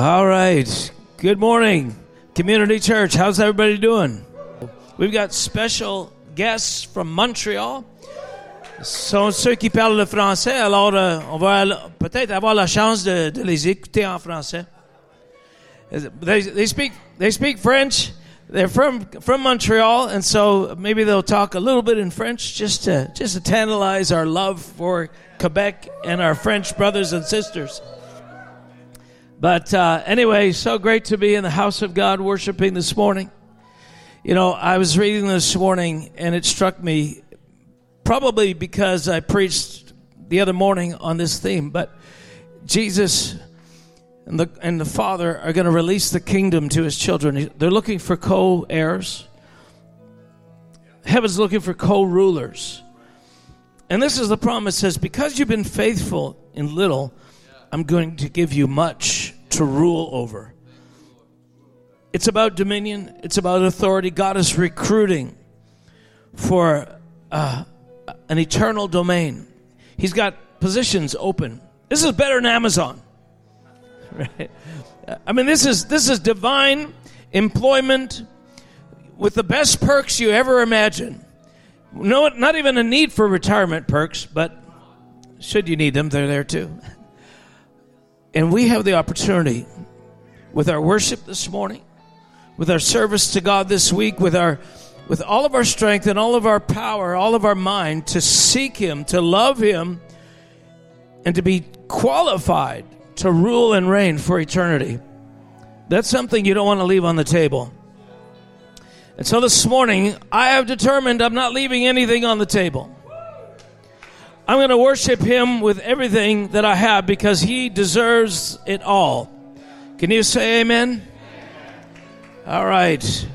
All right. Good morning, Community Church. How's everybody doing? We've got special guests from Montreal. Sont ceux qui parlent le français, alors euh, on va peut-être avoir la chance de, de, les écouter en français. They, they speak they speak French. They're from from Montreal, and so maybe they'll talk a little bit in French just to just to tantalize our love for Quebec and our French brothers and sisters. But uh, anyway, so great to be in the house of God worshiping this morning. You know, I was reading this morning and it struck me probably because I preached the other morning on this theme, but Jesus and the, and the Father are going to release the kingdom to his children. They're looking for co heirs, heaven's looking for co rulers. And this is the promise says, Because you've been faithful in little, I'm going to give you much to rule over. It's about dominion, it's about authority. God is recruiting for uh, an eternal domain. He's got positions open. This is better than Amazon. Right? I mean, this is this is divine employment with the best perks you ever imagine. No, not even a need for retirement perks, but should you need them, they're there too. And we have the opportunity with our worship this morning, with our service to God this week, with our with all of our strength and all of our power, all of our mind to seek him, to love him, and to be qualified to rule and reign for eternity. That's something you don't want to leave on the table. And so this morning, I have determined I'm not leaving anything on the table. I'm going to worship him with everything that I have because he deserves it all. Can you say amen? All right.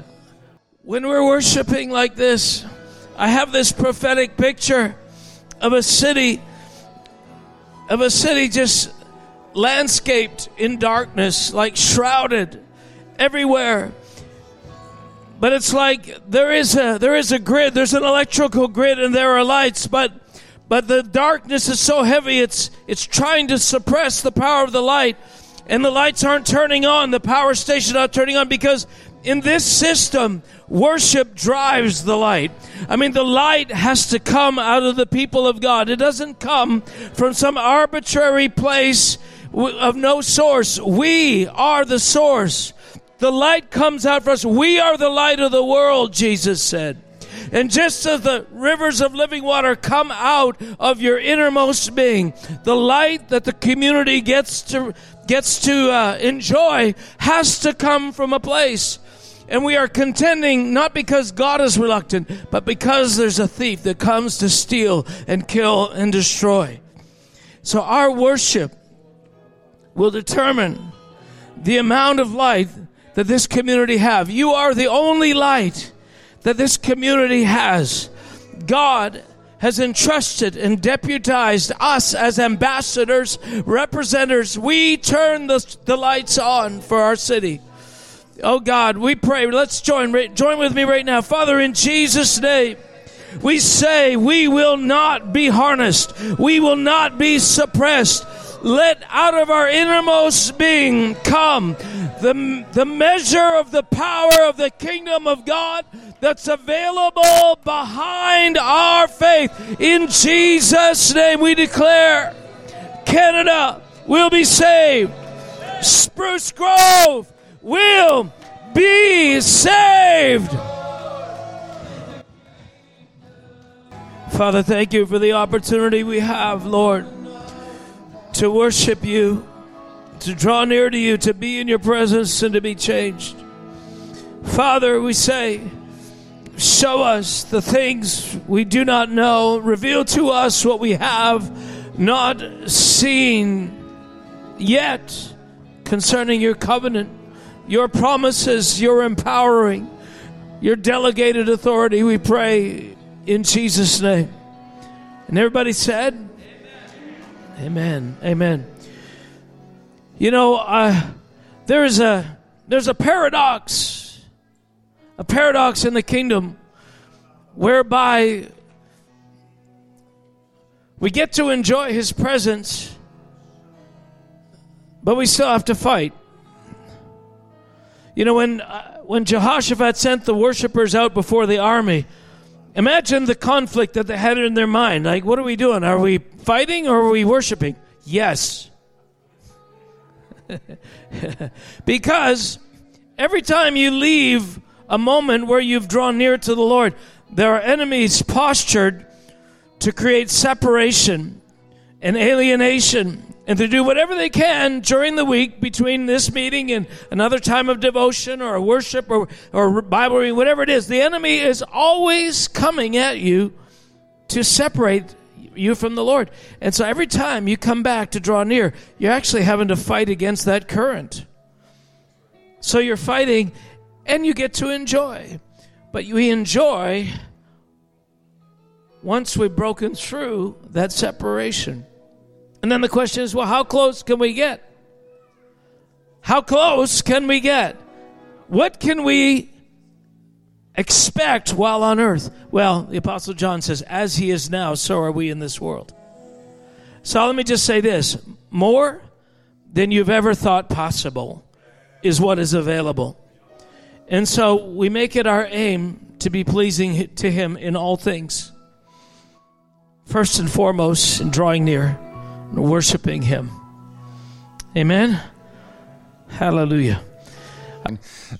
When we're worshiping like this, I have this prophetic picture of a city of a city just landscaped in darkness, like shrouded everywhere. But it's like there is a there is a grid, there's an electrical grid and there are lights, but but the darkness is so heavy it's it's trying to suppress the power of the light. And the lights aren't turning on. The power station not turning on because in this system worship drives the light. I mean the light has to come out of the people of god. It doesn't come from some arbitrary place of no source. We are the source. The light comes out for us. We are the light of the world jesus said and just as the rivers of living water come out of your innermost being, the light that the community gets to gets to uh, enjoy has to come from a place. And we are contending not because God is reluctant, but because there's a thief that comes to steal and kill and destroy. So our worship will determine the amount of light that this community have. You are the only light that this community has. God has entrusted and deputized us as ambassadors, representatives. We turn the, the lights on for our city. Oh God, we pray. Let's join, join with me right now. Father, in Jesus' name, we say we will not be harnessed. We will not be suppressed. Let out of our innermost being come the, the measure of the power of the kingdom of God that's available behind our faith. In Jesus' name, we declare Canada will be saved. Spruce Grove will be saved. Father, thank you for the opportunity we have, Lord, to worship you, to draw near to you, to be in your presence, and to be changed. Father, we say, Show us the things we do not know. Reveal to us what we have not seen yet concerning your covenant, your promises, your empowering, your delegated authority. We pray in Jesus' name. And everybody said, Amen. Amen. You know, uh, there is a there's a paradox a paradox in the kingdom whereby we get to enjoy his presence, but we still have to fight. You know, when, uh, when Jehoshaphat sent the worshipers out before the army, imagine the conflict that they had in their mind. Like, what are we doing? Are we fighting or are we worshiping? Yes. because every time you leave a moment where you've drawn near to the Lord, there are enemies postured to create separation and alienation and to do whatever they can during the week between this meeting and another time of devotion or worship or, or Bible reading, whatever it is. The enemy is always coming at you to separate you from the Lord. And so every time you come back to draw near, you're actually having to fight against that current. So you're fighting and you get to enjoy. But we enjoy once we've broken through that separation. And then the question is well, how close can we get? How close can we get? What can we expect while on earth? Well, the Apostle John says, as he is now, so are we in this world. So let me just say this more than you've ever thought possible is what is available. And so we make it our aim to be pleasing to him in all things. First and foremost, in drawing near worshiping Him. Amen. Hallelujah.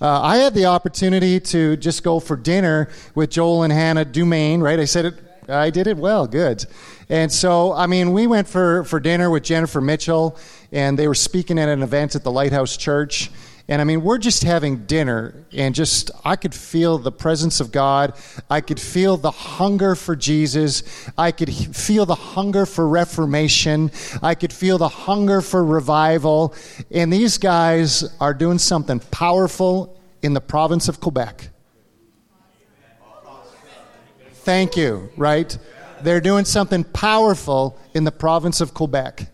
Uh, I had the opportunity to just go for dinner with Joel and Hannah Dumaine, right? I said it, I did it well, good. And so, I mean, we went for, for dinner with Jennifer Mitchell, and they were speaking at an event at the Lighthouse Church. And I mean, we're just having dinner, and just, I could feel the presence of God. I could feel the hunger for Jesus. I could feel the hunger for reformation. I could feel the hunger for revival. And these guys are doing something powerful in the province of Quebec. Thank you, right? They're doing something powerful in the province of Quebec.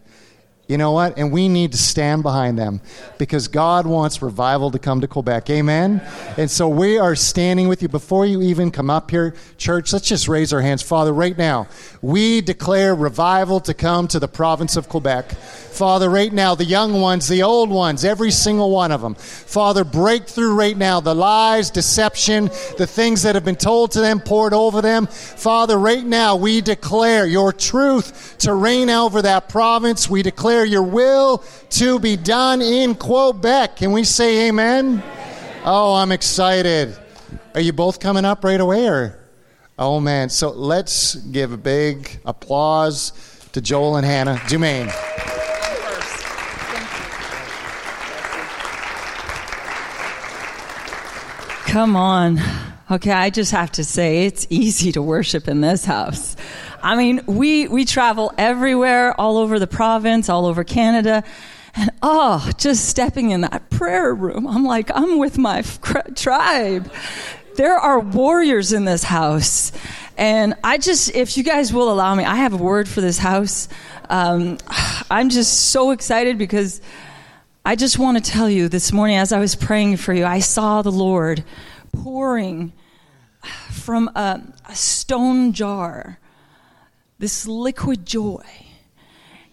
You know what? And we need to stand behind them because God wants revival to come to Quebec. Amen? And so we are standing with you. Before you even come up here, church, let's just raise our hands. Father, right now, we declare revival to come to the province of Quebec. Father, right now, the young ones, the old ones, every single one of them. Father, break through right now the lies, deception, the things that have been told to them, poured over them. Father, right now, we declare your truth to reign over that province. We declare declare your will to be done in Quebec. Can we say amen? Oh, I'm excited. Are you both coming up right away or? Oh man, so let's give a big applause to Joel and Hannah Dumaine. Come on. Okay, I just have to say it's easy to worship in this house. I mean, we, we travel everywhere, all over the province, all over Canada. And oh, just stepping in that prayer room, I'm like, I'm with my tribe. There are warriors in this house. And I just, if you guys will allow me, I have a word for this house. Um, I'm just so excited because I just want to tell you this morning as I was praying for you, I saw the Lord pouring from a, a stone jar this liquid joy.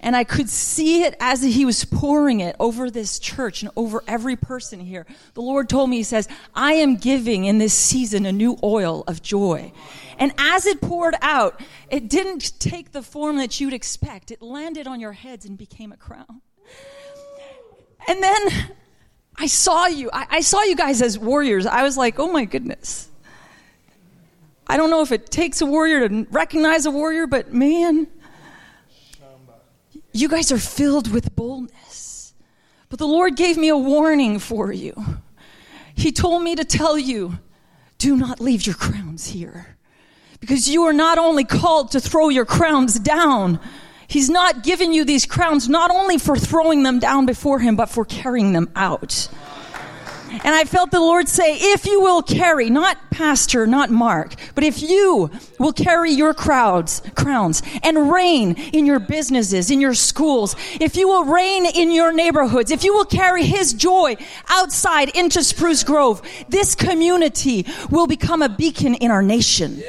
And I could see it as he was pouring it over this church and over every person here. The Lord told me, He says, I am giving in this season a new oil of joy. And as it poured out, it didn't take the form that you'd expect. It landed on your heads and became a crown. And then I saw you. I, I saw you guys as warriors. I was like, oh my goodness. I don't know if it takes a warrior to recognize a warrior, but man, you guys are filled with boldness. But the Lord gave me a warning for you. He told me to tell you do not leave your crowns here. Because you are not only called to throw your crowns down, He's not given you these crowns not only for throwing them down before Him, but for carrying them out. And I felt the Lord say, if you will carry, not pastor, not Mark, but if you will carry your crowds, crowns and reign in your businesses, in your schools, if you will reign in your neighborhoods, if you will carry his joy outside into Spruce Grove, this community will become a beacon in our nation.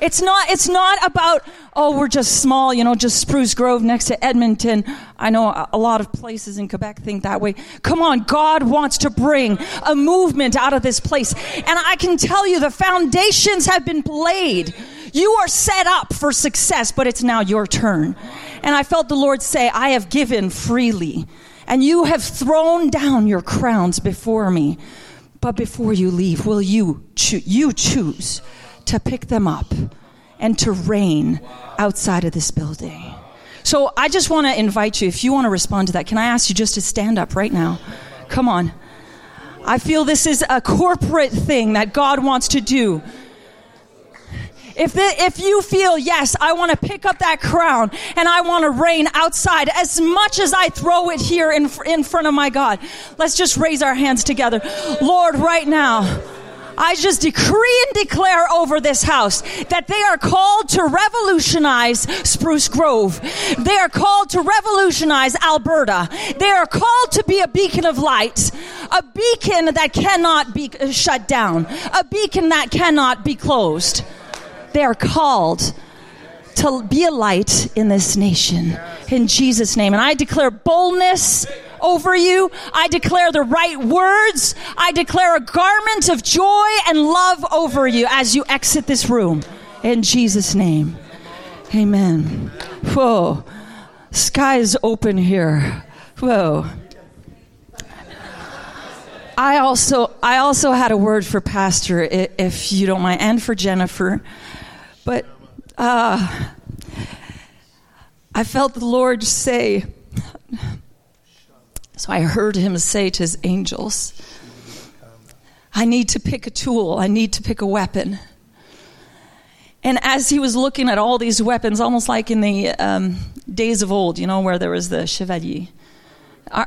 It's not, it's not about, oh, we're just small, you know, just Spruce Grove next to Edmonton. I know a, lot of places in Quebec think that way. Come on, God wants to bring a movement out of this place. And I can tell you the foundations have been laid. You are set up for success, but it's now your turn. And I felt the Lord say, I have given freely, and you have thrown down your crowns before me. But before you leave, will you, cho- you choose to pick them up and to reign outside of this building? So I just want to invite you, if you want to respond to that, can I ask you just to stand up right now? Come on. I feel this is a corporate thing that God wants to do. If, the, if you feel, yes, I want to pick up that crown and I want to reign outside as much as I throw it here in, in front of my God, let's just raise our hands together. Lord, right now, I just decree and declare over this house that they are called to revolutionize Spruce Grove. They are called to revolutionize Alberta. They are called to be a beacon of light, a beacon that cannot be uh, shut down, a beacon that cannot be closed. They are called to be a light in this nation in Jesus' name. And I declare boldness over you. I declare the right words. I declare a garment of joy and love over you as you exit this room in Jesus' name. Amen. Whoa. Sky is open here. Whoa. I also I also had a word for Pastor, if you don't mind, and for Jennifer. But uh, I felt the Lord say, so I heard him say to his angels, I need to pick a tool, I need to pick a weapon. And as he was looking at all these weapons, almost like in the um, days of old, you know, where there was the chevalier, uh,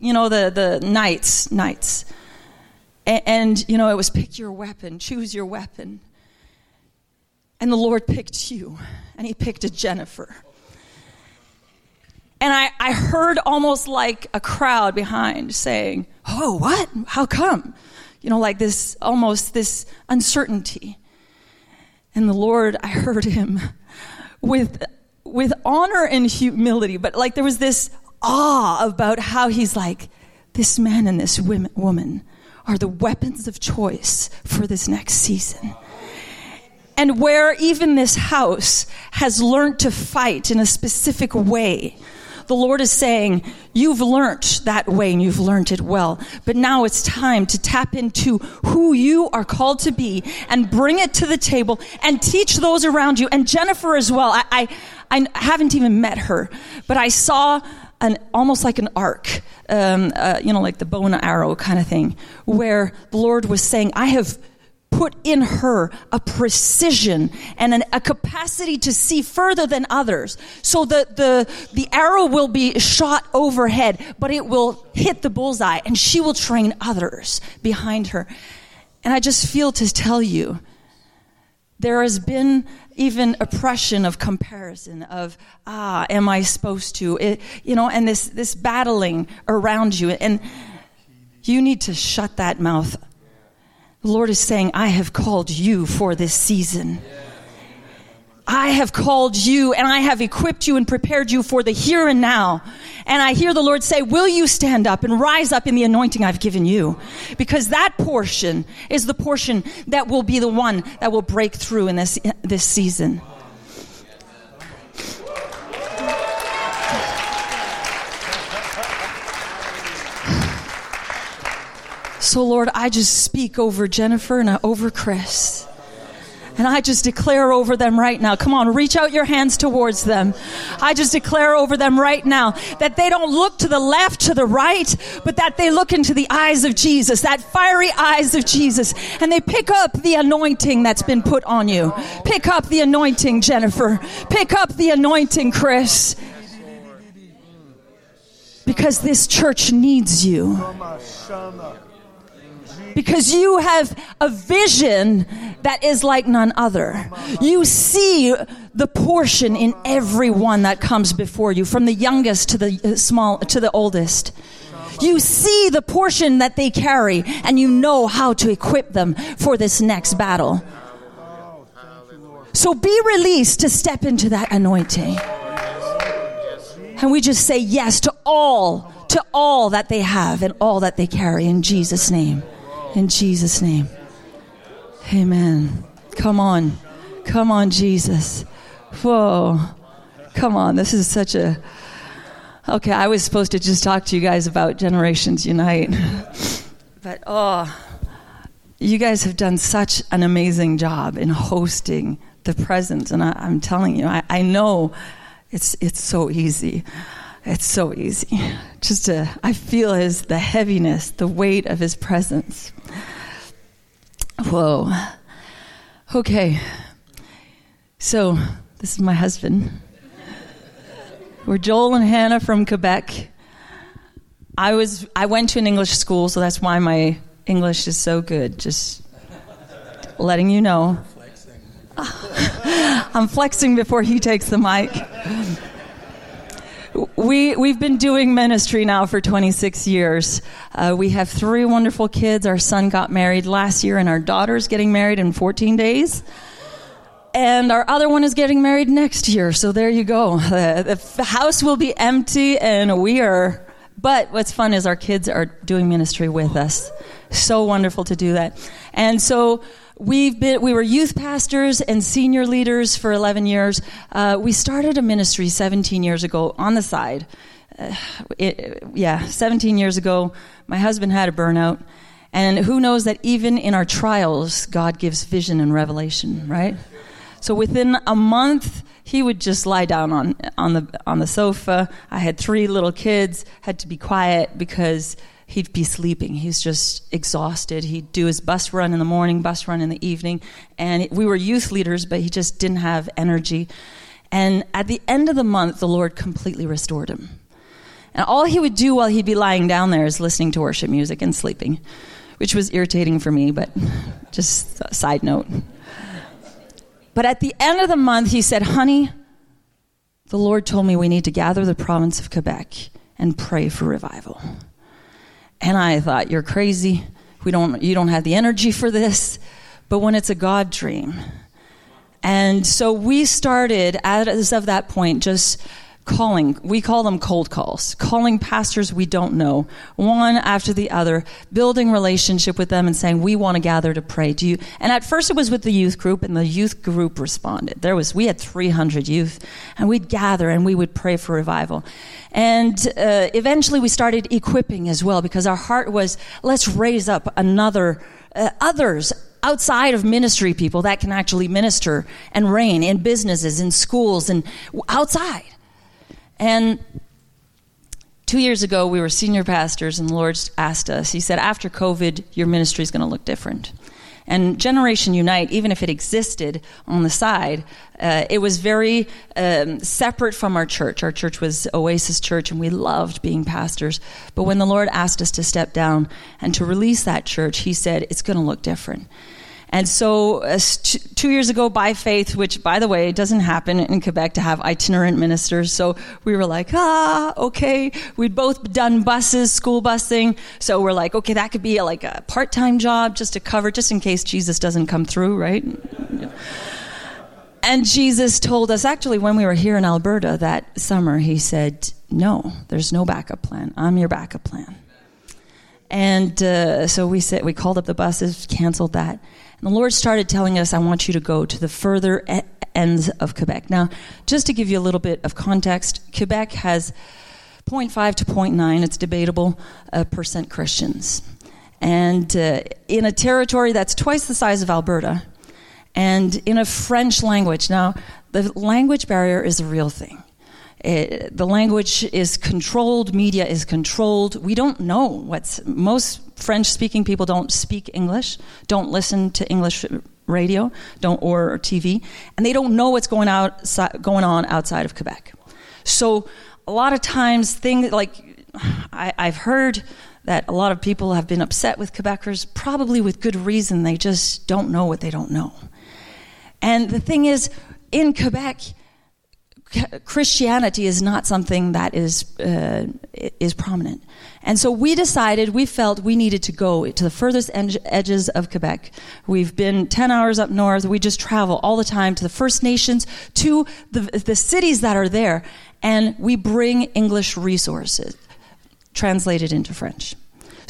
you know, the, the knights, knights. And, and, you know, it was pick your weapon, choose your weapon. And the Lord picked you, and He picked a Jennifer. And I, I heard almost like a crowd behind saying, Oh, what? How come? You know, like this, almost this uncertainty. And the Lord, I heard Him with, with honor and humility, but like there was this awe about how He's like, This man and this woman are the weapons of choice for this next season and where even this house has learned to fight in a specific way. The Lord is saying, You've learned that way and you've learned it well. But now it's time to tap into who you are called to be and bring it to the table and teach those around you. And Jennifer as well. I, I, I haven't even met her, but I saw an almost like an arc, um, uh, you know, like the bow and arrow kind of thing, where the Lord was saying, I have put in her a precision and an, a capacity to see further than others. So the, the, the arrow will be shot overhead, but it will hit the bullseye and she will train others behind her. And I just feel to tell you, there has been even oppression of comparison of ah am i supposed to it, you know and this this battling around you and you need to shut that mouth the Lord is saying, I have called you for this season. I have called you and I have equipped you and prepared you for the here and now. And I hear the Lord say, Will you stand up and rise up in the anointing I've given you? Because that portion is the portion that will be the one that will break through in this, this season. So, Lord, I just speak over Jennifer and I over Chris. And I just declare over them right now. Come on, reach out your hands towards them. I just declare over them right now that they don't look to the left, to the right, but that they look into the eyes of Jesus, that fiery eyes of Jesus, and they pick up the anointing that's been put on you. Pick up the anointing, Jennifer. Pick up the anointing, Chris. Because this church needs you because you have a vision that is like none other. You see the portion in everyone that comes before you, from the youngest to the uh, small to the oldest. You see the portion that they carry, and you know how to equip them for this next battle. So be released to step into that anointing. And we just say yes to all, to all that they have and all that they carry in Jesus' name. In Jesus' name. Amen. Come on. Come on, Jesus. Whoa. Come on. This is such a. Okay, I was supposed to just talk to you guys about Generations Unite. but oh, you guys have done such an amazing job in hosting the presence. And I, am telling you, I, I know it's, it's so easy. It's so easy. Just to, I feel his, the heaviness, the weight of his presence. Whoa. Okay. So, this is my husband. We're Joel and Hannah from Quebec. I was I went to an English school, so that's why my English is so good. Just letting you know. I'm flexing before he takes the mic. We, we've been doing ministry now for 26 years. Uh, we have three wonderful kids. Our son got married last year, and our daughter's getting married in 14 days. And our other one is getting married next year. So there you go. The, the house will be empty, and we are. But what's fun is our kids are doing ministry with us. So wonderful to do that. And so We've been, we were youth pastors and senior leaders for 11 years. Uh, we started a ministry 17 years ago on the side. Uh, it, yeah, 17 years ago, my husband had a burnout. And who knows that even in our trials, God gives vision and revelation, right? So within a month, he would just lie down on, on, the, on the sofa. I had three little kids, had to be quiet because he'd be sleeping. He's just exhausted. He'd do his bus run in the morning, bus run in the evening. And we were youth leaders, but he just didn't have energy. And at the end of the month, the Lord completely restored him. And all he would do while he'd be lying down there is listening to worship music and sleeping, which was irritating for me, but just a side note. But at the end of the month, he said, Honey, the Lord told me we need to gather the province of Quebec and pray for revival. And I thought, you're crazy. We don't, you don't have the energy for this. But when it's a God dream. And so we started, as of that point, just calling. We call them cold calls, calling pastors we don't know, one after the other, building relationship with them and saying, we want to gather to pray. Do you? And at first it was with the youth group and the youth group responded. There was, we had 300 youth and we'd gather and we would pray for revival. And uh, eventually we started equipping as well because our heart was, let's raise up another, uh, others outside of ministry people that can actually minister and reign in businesses, in schools, and outside. And two years ago, we were senior pastors, and the Lord asked us, He said, after COVID, your ministry is going to look different. And Generation Unite, even if it existed on the side, uh, it was very um, separate from our church. Our church was Oasis Church, and we loved being pastors. But when the Lord asked us to step down and to release that church, He said, it's going to look different. And so, uh, t- two years ago, by faith, which, by the way, doesn't happen in Quebec to have itinerant ministers. So we were like, ah, okay. We'd both done buses, school busing. So we're like, okay, that could be a, like a part time job just to cover, just in case Jesus doesn't come through, right? And Jesus told us, actually, when we were here in Alberta that summer, he said, no, there's no backup plan. I'm your backup plan. And uh, so we said, we called up the buses, canceled that. And the Lord started telling us, I want you to go to the further e- ends of Quebec. Now, just to give you a little bit of context, Quebec has 0.5 to 0.9, it's debatable, uh, percent Christians. And uh, in a territory that's twice the size of Alberta, and in a French language. Now, the language barrier is a real thing. It, the language is controlled, media is controlled. We don't know what's most French speaking people don't speak English, don't listen to English radio, don't or TV, and they don't know what's going out going on outside of Quebec. So a lot of times things like I, I've heard that a lot of people have been upset with Quebecers, probably with good reason. They just don't know what they don't know. And the thing is, in Quebec, Christianity is not something that is uh, is prominent. And so we decided, we felt we needed to go to the furthest edges of Quebec. We've been 10 hours up north. We just travel all the time to the First Nations, to the, the cities that are there, and we bring English resources translated into French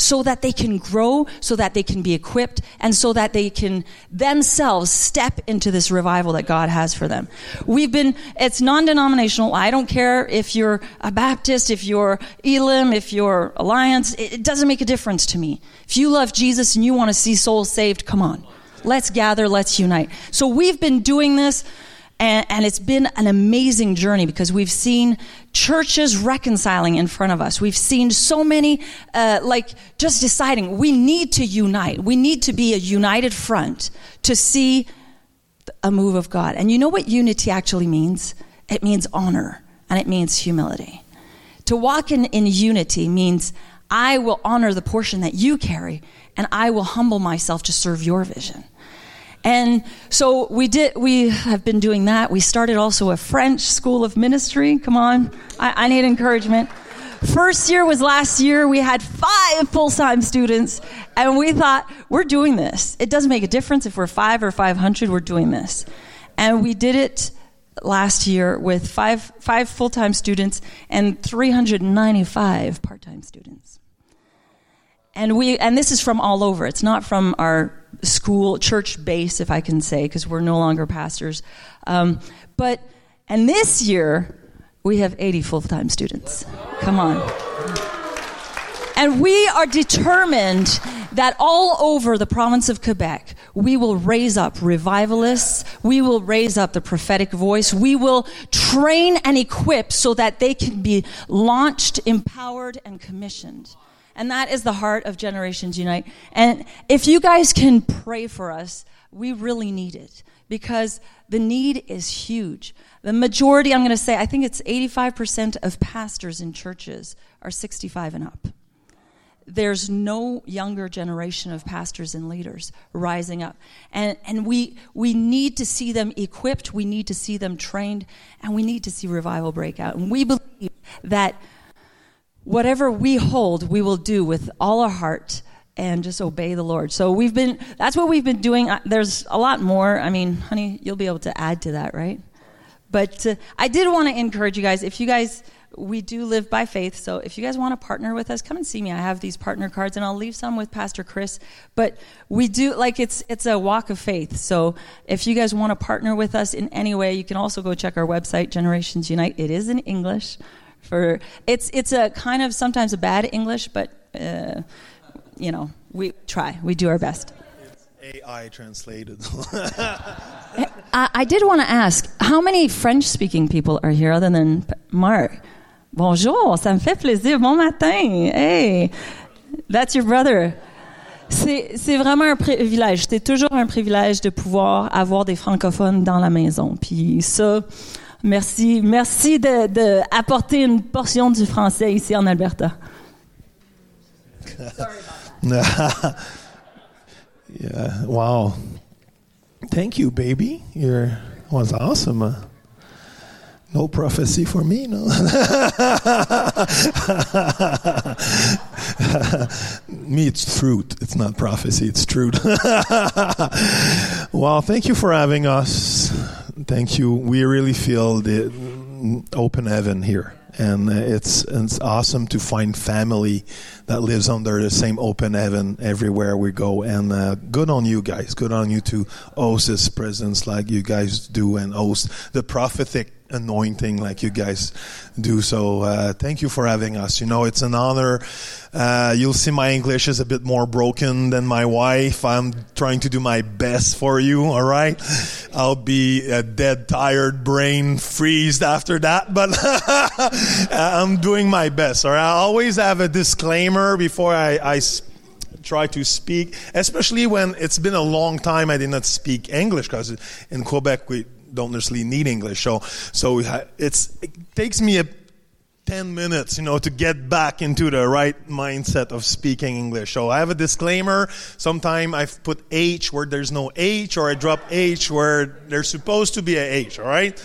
so that they can grow, so that they can be equipped, and so that they can themselves step into this revival that God has for them. We've been, it's non denominational. I don't care if you're a Baptist, if you're Elim, if you're Alliance, it doesn't make a difference to me. If you love Jesus and you want to see souls saved, come on. Let's gather, let's unite. So we've been doing this and, and, it's been an amazing journey because we've seen churches reconciling in front of us. We've seen so many, uh, like, just deciding we need to unite. We need to be a united front to see a move of God. And you know what unity actually means? It means honor and it means humility. To walk in, in unity means I will honor the portion that you carry and I will humble myself to serve your vision. And so we did, we have been doing that. We started also a French school of ministry. Come on. I, I need encouragement. First year was last year. We had five full time students, and we thought, we're doing this. It doesn't make a difference if we're five or 500, we're doing this. And we did it last year with five, five full time students and 395 part time students. And we, and this is from all over. It's not from our school, church base, if I can say, because we're no longer pastors. Um, but, and this year, we have 80 full time students. Come on. And we are determined that all over the province of Quebec, we will raise up revivalists, we will raise up the prophetic voice, we will train and equip so that they can be launched, empowered, and commissioned. And that is the heart of Generations Unite. And if you guys can pray for us, we really need it because the need is huge. The majority, I'm going to say, I think it's 85% of pastors in churches are 65 and up. There's no younger generation of pastors and leaders rising up. And, and we, we need to see them equipped, we need to see them trained, and we need to see revival break out. And we believe that whatever we hold, we will do with all our heart and just obey the Lord. So we've been, that's what we've been doing. There's a lot more. I mean, honey, you'll be able to add to that, right? But uh, I did want to encourage you guys, if you guys, we do live by faith. So if you guys want to partner with us, come and see me. I have these partner cards and I'll leave some with Pastor Chris. But we do, like, it's, it's a walk of faith. So if you guys want to partner with us in any way, you can also go check our website, Generations Unite. It is in English for it's it's a kind of sometimes a bad English, but uh, you know we try, we do our best. It's AI translated. I, I, did want to ask, how many French-speaking people are here other than Mark? Bonjour, ça me fait plaisir. Bon matin. Hey, that's your brother. C'est, c'est vraiment un privilège. C'est toujours un privilège de pouvoir avoir des francophones dans la maison. Puis ça, Merci, merci d'apporter de, apporter une portion du français ici en Alberta. yeah. Wow. Thank you, baby. You're was awesome. No prophecy for me, no. me, it's truth. It's not prophecy. It's truth. well, thank you for having us. Thank you. We really feel the open heaven here. And it's it's awesome to find family that lives under the same open heaven everywhere we go. And uh, good on you guys. Good on you to host this presence like you guys do and host the prophetic anointing like you guys do. So uh, thank you for having us. You know, it's an honor. Uh, you'll see my English is a bit more broken than my wife. I'm trying to do my best for you. All right, I'll be a dead, tired, brain freezed after that, but I'm doing my best. All right, I always have a disclaimer before I. I try to speak, especially when it's been a long time I did not speak English because in Quebec we don't necessarily need English. So, so it's, it takes me a 10 minutes, you know, to get back into the right mindset of speaking English. So I have a disclaimer. Sometimes I've put H where there's no H, or I drop H where there's supposed to be a H, all right?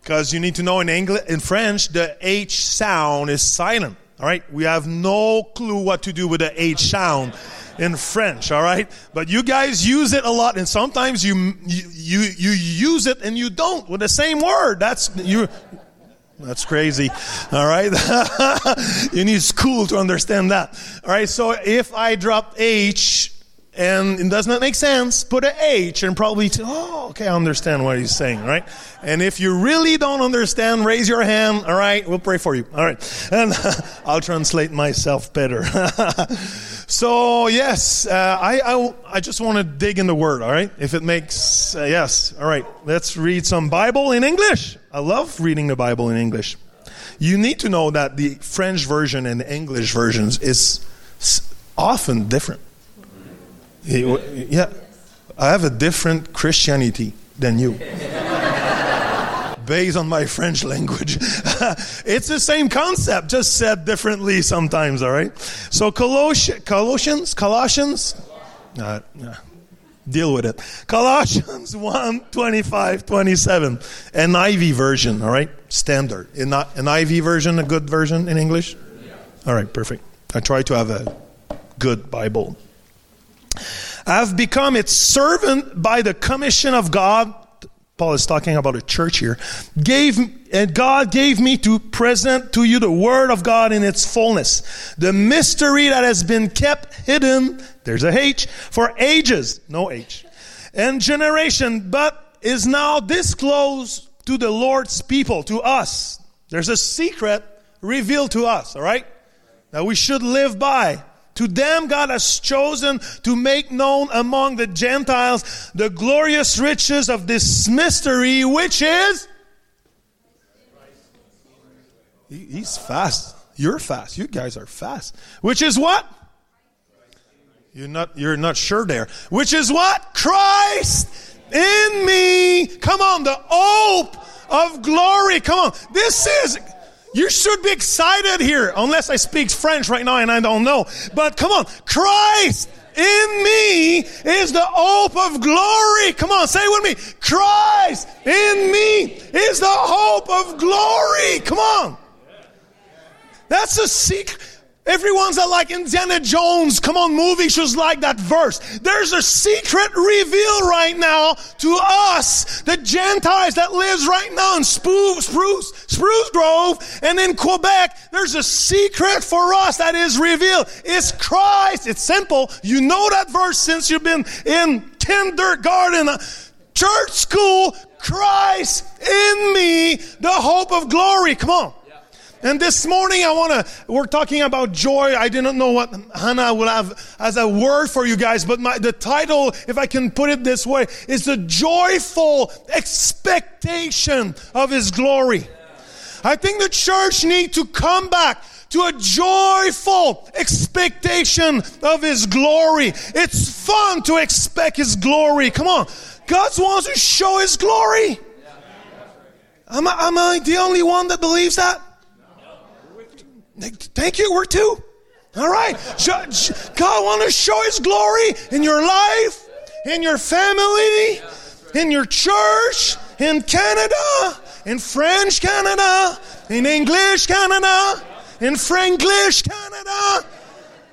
Because you need to know in English, in French, the H sound is silent. All right, we have no clue what to do with the H sound in French. All right, but you guys use it a lot, and sometimes you you you, use it and you don't with the same word. That's you. That's crazy. All right. you need school to understand that. All right. So if I drop H and it does not make sense, put a H and probably, t- oh, okay, I understand what he's saying, right? And if you really don't understand, raise your hand, all right? We'll pray for you, all right? And I'll translate myself better. so, yes, uh, I, I, I, just want to dig in the word, all right? If it makes, uh, yes, all right, let's read some Bible in English. I love reading the Bible in English. You need to know that the French version and the English versions is often different. Yeah, I have a different Christianity than you. Based on my French language. it's the same concept, just said differently sometimes, all right? So, Colossians, Colossians, Colossians, uh, yeah, deal with it. Colossians 1 25, 27, NIV version, all right? Standard. An NIV version, a good version in English? All right, perfect. I try to have a good Bible. I've become its servant by the commission of God. Paul is talking about a church here. Gave and God gave me to present to you the word of God in its fullness. The mystery that has been kept hidden, there's a H, for ages, no H, and generation, but is now disclosed to the Lord's people, to us. There's a secret revealed to us, all right? That we should live by. To them, God has chosen to make known among the Gentiles the glorious riches of this mystery, which is. He's fast. You're fast. You guys are fast. Which is what? You're not, you're not sure there. Which is what? Christ in me. Come on, the hope of glory. Come on. This is you should be excited here, unless I speak French right now and I don't know. But come on, Christ in me is the hope of glory. Come on, say it with me. Christ in me is the hope of glory. Come on. That's a secret. Everyone's like Indiana Jones. Come on, movie shows like that verse. There's a secret reveal right now to us, the Gentiles that lives right now in Spruce, Spruce, Spruce Grove and in Quebec. There's a secret for us that is revealed. It's Christ. It's simple. You know that verse since you've been in kindergarten, church school. Christ in me, the hope of glory. Come on. And this morning I want to, we're talking about joy. I didn't know what Hannah will have as a word for you guys, but my, the title, if I can put it this way, is the joyful expectation of His glory. I think the church need to come back to a joyful expectation of His glory. It's fun to expect His glory. Come on. God wants to show His glory. Am I, am I the only one that believes that? Thank you. We're two. All right. God want to show His glory in your life, in your family, in your church, in Canada, in French Canada, in English Canada, in Franglish Canada.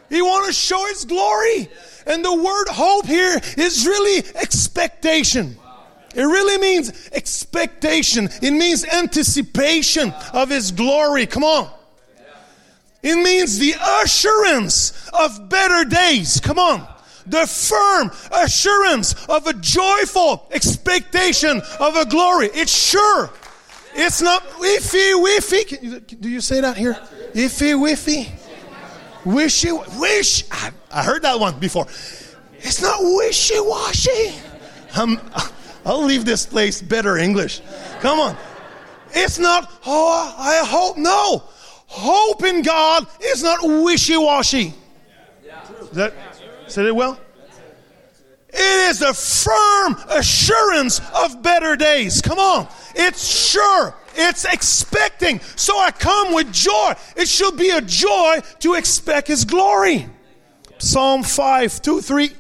He want to show His glory. And the word hope here is really expectation. It really means expectation. It means anticipation of His glory. Come on. It means the assurance of better days. Come on. The firm assurance of a joyful expectation of a glory. It's sure. It's not iffy, whiffy. Do you say that here? Iffy, whiffy. Wishy, wish. I, I heard that one before. It's not wishy washy. Um, I'll leave this place better English. Come on. It's not, oh, I hope. No. Hope in God is not wishy washy. That said it well? It is a firm assurance of better days. Come on. It's sure. It's expecting. So I come with joy. It should be a joy to expect His glory. Psalm 5, 2, 3.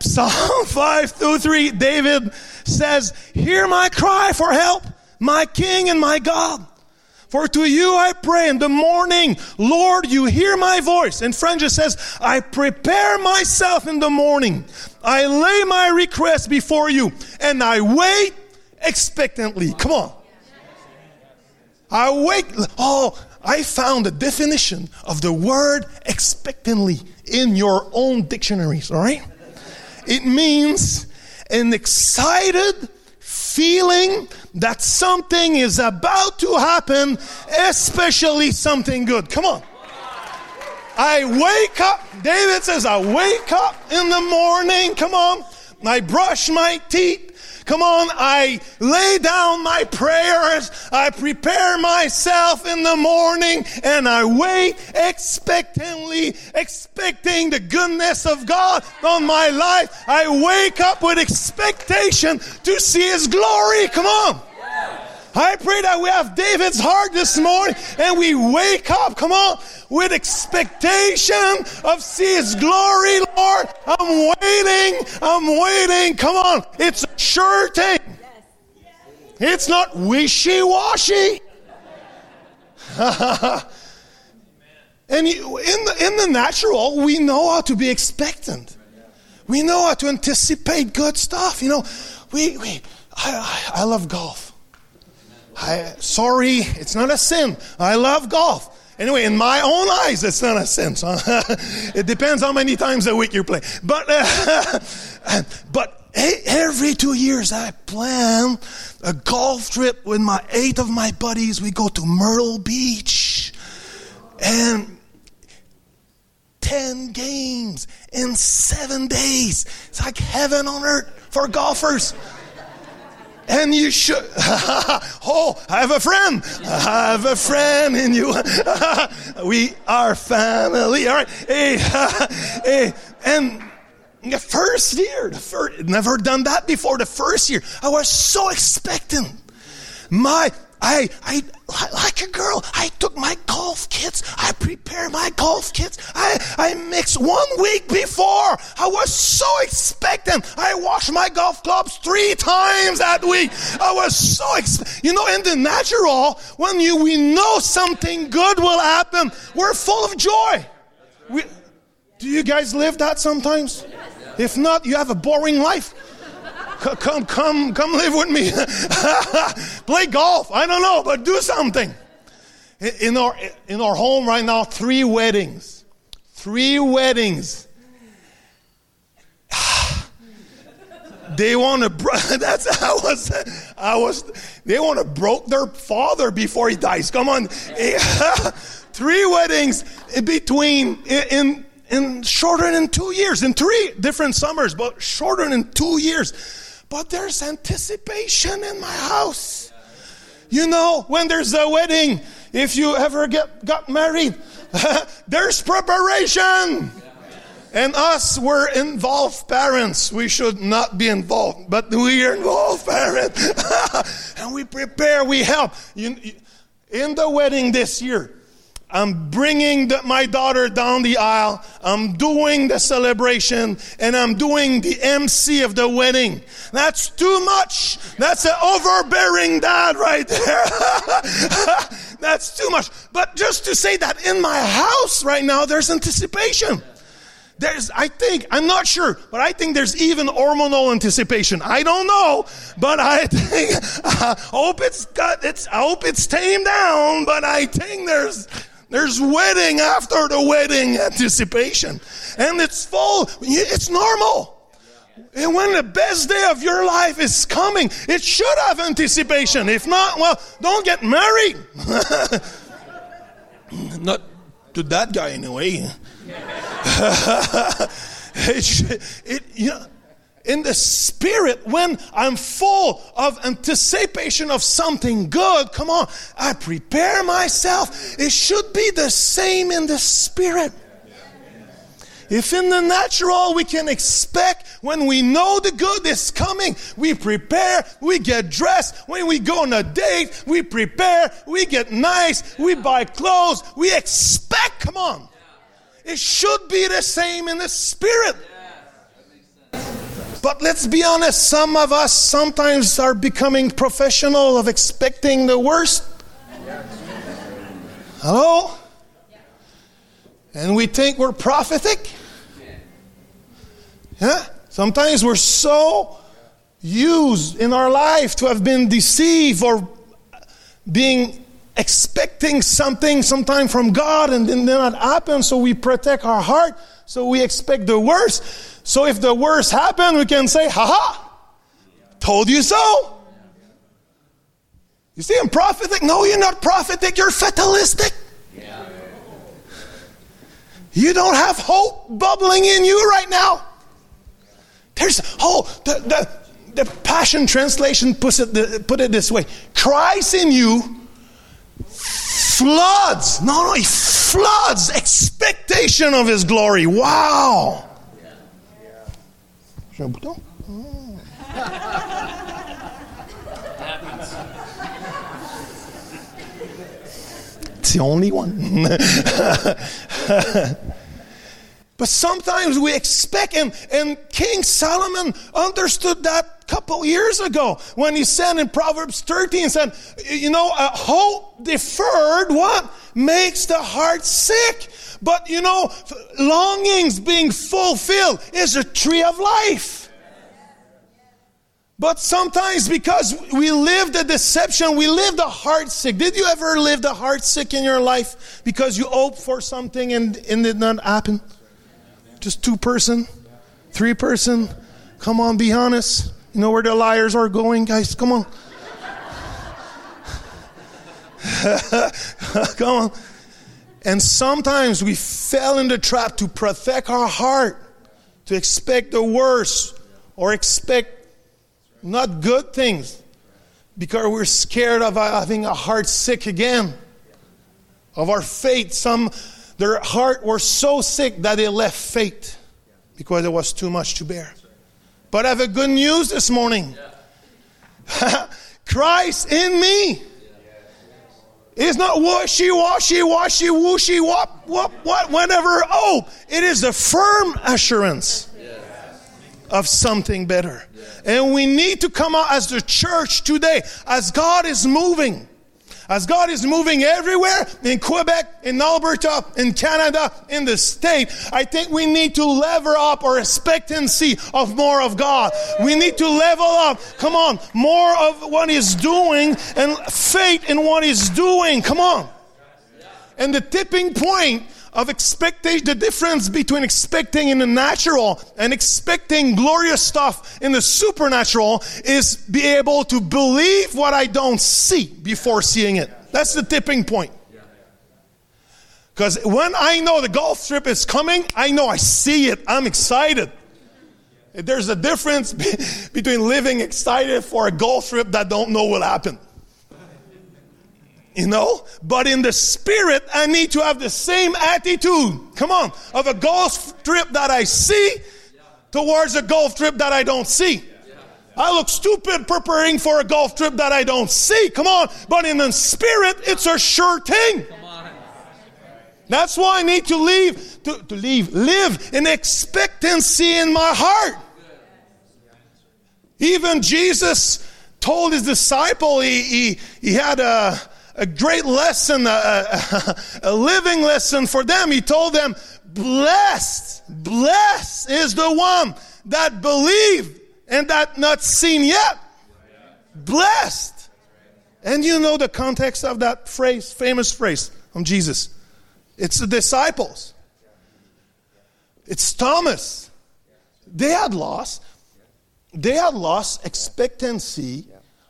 Psalm 5 through 3, David says, Hear my cry for help, my King and my God. For to you I pray in the morning, Lord, you hear my voice. And French it says, I prepare myself in the morning. I lay my request before you and I wait expectantly. Come on. I wait. Oh, I found the definition of the word expectantly in your own dictionaries, all right? It means an excited feeling that something is about to happen, especially something good. Come on. I wake up, David says, I wake up in the morning, come on. I brush my teeth. Come on, I lay down my prayers. I prepare myself in the morning and I wait expectantly, expecting the goodness of God on my life. I wake up with expectation to see His glory. Come on. I pray that we have David's heart this morning and we wake up, come on, with expectation of see His glory, Lord. I'm waiting, I'm waiting. Come on, it's a sure thing. It's not wishy washy. and you, in, the, in the natural, we know how to be expectant. We know how to anticipate good stuff. You know, we, we I, I, I love golf. I, sorry, it's not a sin. I love golf. Anyway, in my own eyes, it's not a sin. So it depends how many times a week you play. But, uh, but every two years, I plan a golf trip with my eight of my buddies. We go to Myrtle Beach, and 10 games in seven days. It's like heaven on earth for golfers. And you should. oh, I have a friend. I have a friend in you. we are family. All right. Hey, hey. And the first year, the first, never done that before. The first year, I was so expectant. My I, I, like a girl, I took my golf kits, I prepared my golf kits, I, I mixed one week before. I was so expectant. I washed my golf clubs three times that week. I was so, you know, in the natural, when you, we know something good will happen, we're full of joy. We, do you guys live that sometimes? If not, you have a boring life come, come, come live with me. Play golf. I don't know, but do something. In our, in our home right now, three weddings. Three weddings. they want to bro- that's I was I was they want to broke their father before he dies. Come on. Three weddings in between in in shorter than 2 years in three different summers but shorter than 2 years. But there's anticipation in my house. You know, when there's a wedding, if you ever get got married, there's preparation. And us, we're involved parents. We should not be involved, but we are involved parents. and we prepare, we help. In the wedding this year, I'm bringing the, my daughter down the aisle. I'm doing the celebration and I'm doing the MC of the wedding. That's too much. That's an overbearing dad right there. That's too much. But just to say that in my house right now, there's anticipation. There's, I think, I'm not sure, but I think there's even hormonal anticipation. I don't know, but I think, I hope it's got, it's, I hope it's tamed down, but I think there's, there's wedding after the wedding anticipation. And it's full. It's normal. And when the best day of your life is coming, it should have anticipation. If not, well, don't get married. not to that guy anyway. it, should, it, you know, in the spirit when I'm full of anticipation of something good. Come on, I prepare myself. It should be the same in the spirit. If in the natural we can expect when we know the good is coming, we prepare, we get dressed. When we go on a date, we prepare, we get nice, we buy clothes, we expect. Come on. It should be the same in the spirit. But let's be honest, some of us sometimes are becoming professional of expecting the worst. Hello? And we think we're prophetic. Yeah? Sometimes we're so used in our life to have been deceived or being expecting something sometime from God and then not happen, so we protect our heart, so we expect the worst. So if the worst happen, we can say, haha, told you so. You see, I'm prophetic. No, you're not prophetic, you're fatalistic. You don't have hope bubbling in you right now. There's oh the the, the Passion Translation puts it put it this way: Christ in you floods. No, no, he floods expectation of his glory. Wow. It's the only one. but sometimes we expect, and, and King Solomon understood that a couple years ago when he said in Proverbs 13, said, you know, hope deferred, what? Makes the heart sick. But you know, longings being fulfilled is a tree of life. But sometimes because we live the deception, we live the heart sick. Did you ever live the heart sick in your life because you hoped for something and, and it did not happen? Just two person, three person. Come on, be honest. You know where the liars are going, guys? Come on. Come on. And sometimes we fell in the trap to protect our heart, to expect the worst or expect not good things, because we're scared of having a heart sick again, of our fate. Some, their heart were so sick that they left faith because it was too much to bear. But I have a good news this morning. Christ in me is not washy washy washy wooshy wop wop what whenever oh it is a firm assurance of something better. And we need to come out as the church today, as God is moving. As God is moving everywhere in Quebec, in Alberta, in Canada, in the state, I think we need to lever up our expectancy of more of God. We need to level up, come on, more of what He's doing and faith in what He's doing. Come on. And the tipping point of expectation, the difference between expecting in the natural and expecting glorious stuff in the supernatural is be able to believe what I don't see before seeing it. That's the tipping point. Because when I know the golf trip is coming, I know I see it. I'm excited. There's a difference between living excited for a golf trip that don't know will happen you know but in the spirit i need to have the same attitude come on of a golf trip that i see towards a golf trip that i don't see I look stupid preparing for a golf trip that I don't see. Come on. But in the spirit, it's a sure thing. That's why I need to leave, to, to leave, live in expectancy in my heart. Even Jesus told his disciple, he, he, he had a, a great lesson, a, a, a living lesson for them. He told them, Blessed, blessed is the one that believed and that not seen yet. Blessed. And you know the context of that phrase, famous phrase from Jesus. It's the disciples. It's Thomas. They had lost. They had lost expectancy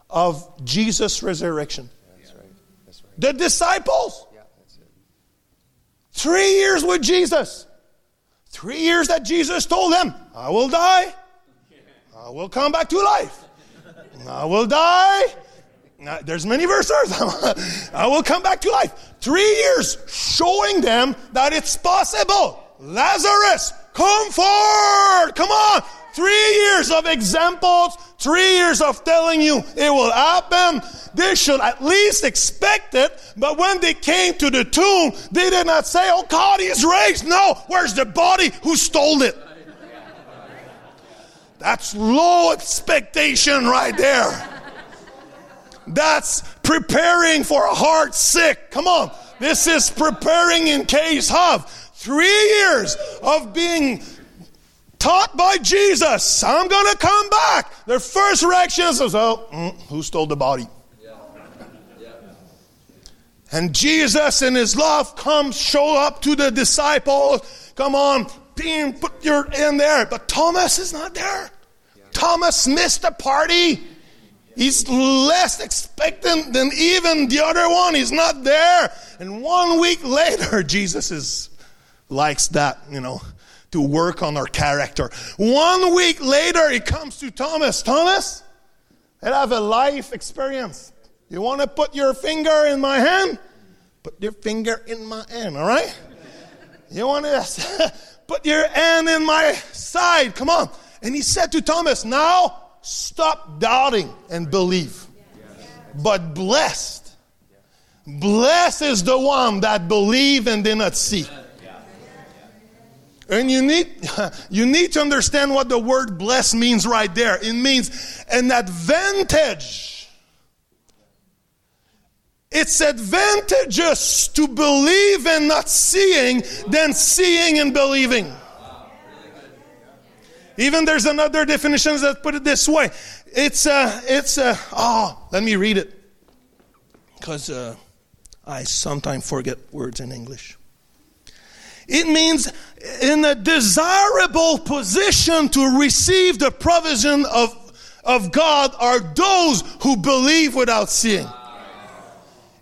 of Jesus' resurrection. The disciples. Three years with Jesus. Three years that Jesus told them, I will die. I will come back to life. I will die. Now, there's many verses. I will come back to life. Three years showing them that it's possible. Lazarus, come forward. Come on. Three years of examples, three years of telling you it will happen. They should at least expect it. But when they came to the tomb, they did not say, Oh God, he is raised. No, where's the body? Who stole it? That's low expectation right there. That's preparing for a heart sick. Come on. This is preparing in case of three years of being taught by Jesus. I'm going to come back. Their first reaction is, oh, mm, who stole the body? And Jesus in his love comes, show up to the disciples. Come on, team, put your in there. But Thomas is not there. Thomas missed the party. He's less expectant than even the other one. He's not there. And one week later, Jesus is likes that, you know, to work on our character. One week later, he comes to Thomas. Thomas, I have a life experience. You want to put your finger in my hand? Put your finger in my hand, all right? You want to put your hand in my side? Come on. And he said to Thomas, Now stop doubting and believe. But blessed, blessed is the one that believe and did not see. And you need, you need to understand what the word blessed means right there. It means an advantage. It's advantageous to believe and not seeing than seeing and believing. Even there's another definition that put it this way. It's uh, it's uh, oh, let me read it because uh, I sometimes forget words in English. It means in a desirable position to receive the provision of, of God are those who believe without seeing.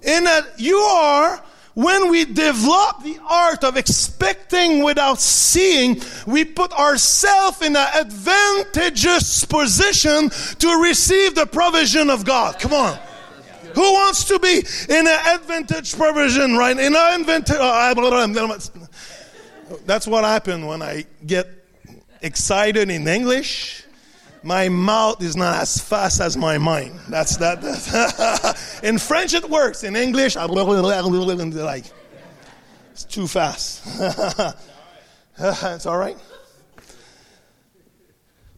In that you are, when we develop the art of expecting without seeing, we put ourselves in an advantageous position to receive the provision of God. Come on. Who wants to be in an advantage provision, right? In an advantage. Uh, that's what happens when I get excited in English. My mouth is not as fast as my mind. That's that. That's in French it works. In English, I like it's too fast. it's all right.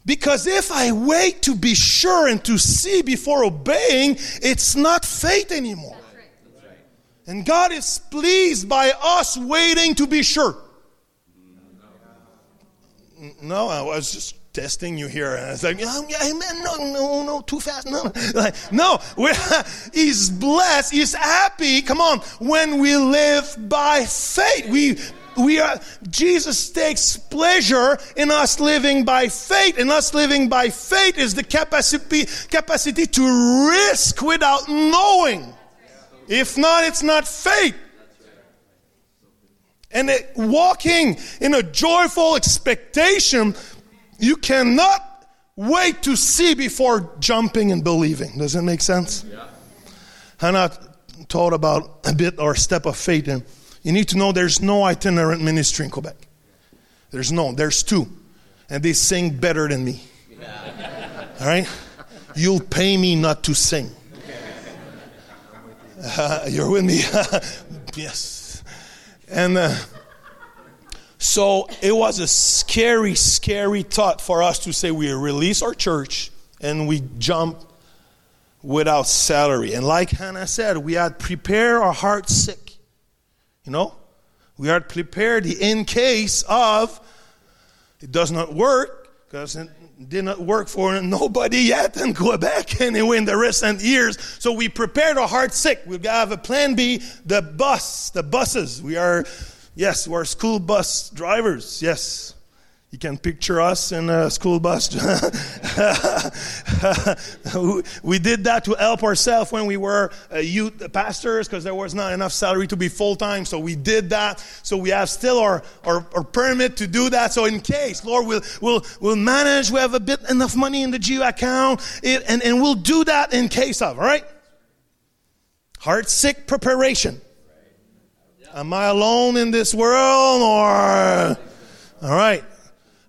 Because if I wait to be sure and to see before obeying, it's not faith anymore. And God is pleased by us waiting to be sure. No, I was just testing you here. And was like, yeah, amen. No, no, no, too fast. No, like, no. he's blessed. He's happy. Come on, when we live by faith, we we are. Jesus takes pleasure in us living by faith. And us living by faith is the capacity capacity to risk without knowing. If not, it's not faith and walking in a joyful expectation, you cannot wait to see before jumping and believing. Does that make sense? Yeah. Hannah taught about a bit our step of faith, and you need to know there's no itinerant ministry in Quebec. There's no, there's two, and they sing better than me. Yeah. All right? You'll pay me not to sing. Uh, you're with me? yes. And uh, so it was a scary, scary thought for us to say we release our church and we jump without salary. And like Hannah said, we had prepared our hearts sick. You know? We had prepared the in case of it does not work because it did not work for nobody yet in Quebec anyway in the recent years. So we prepared our hearts sick. To have a plan B. The bus, the buses. We are, yes, we're school bus drivers. Yes. You can picture us in a school bus. we did that to help ourselves when we were uh, youth pastors because there was not enough salary to be full time. So we did that. So we have still our, our, our, permit to do that. So in case, Lord, we'll, we'll, we'll manage. We have a bit enough money in the GEO account it, and, and we'll do that in case of, all right? Heart sick preparation. Am I alone in this world or? All right.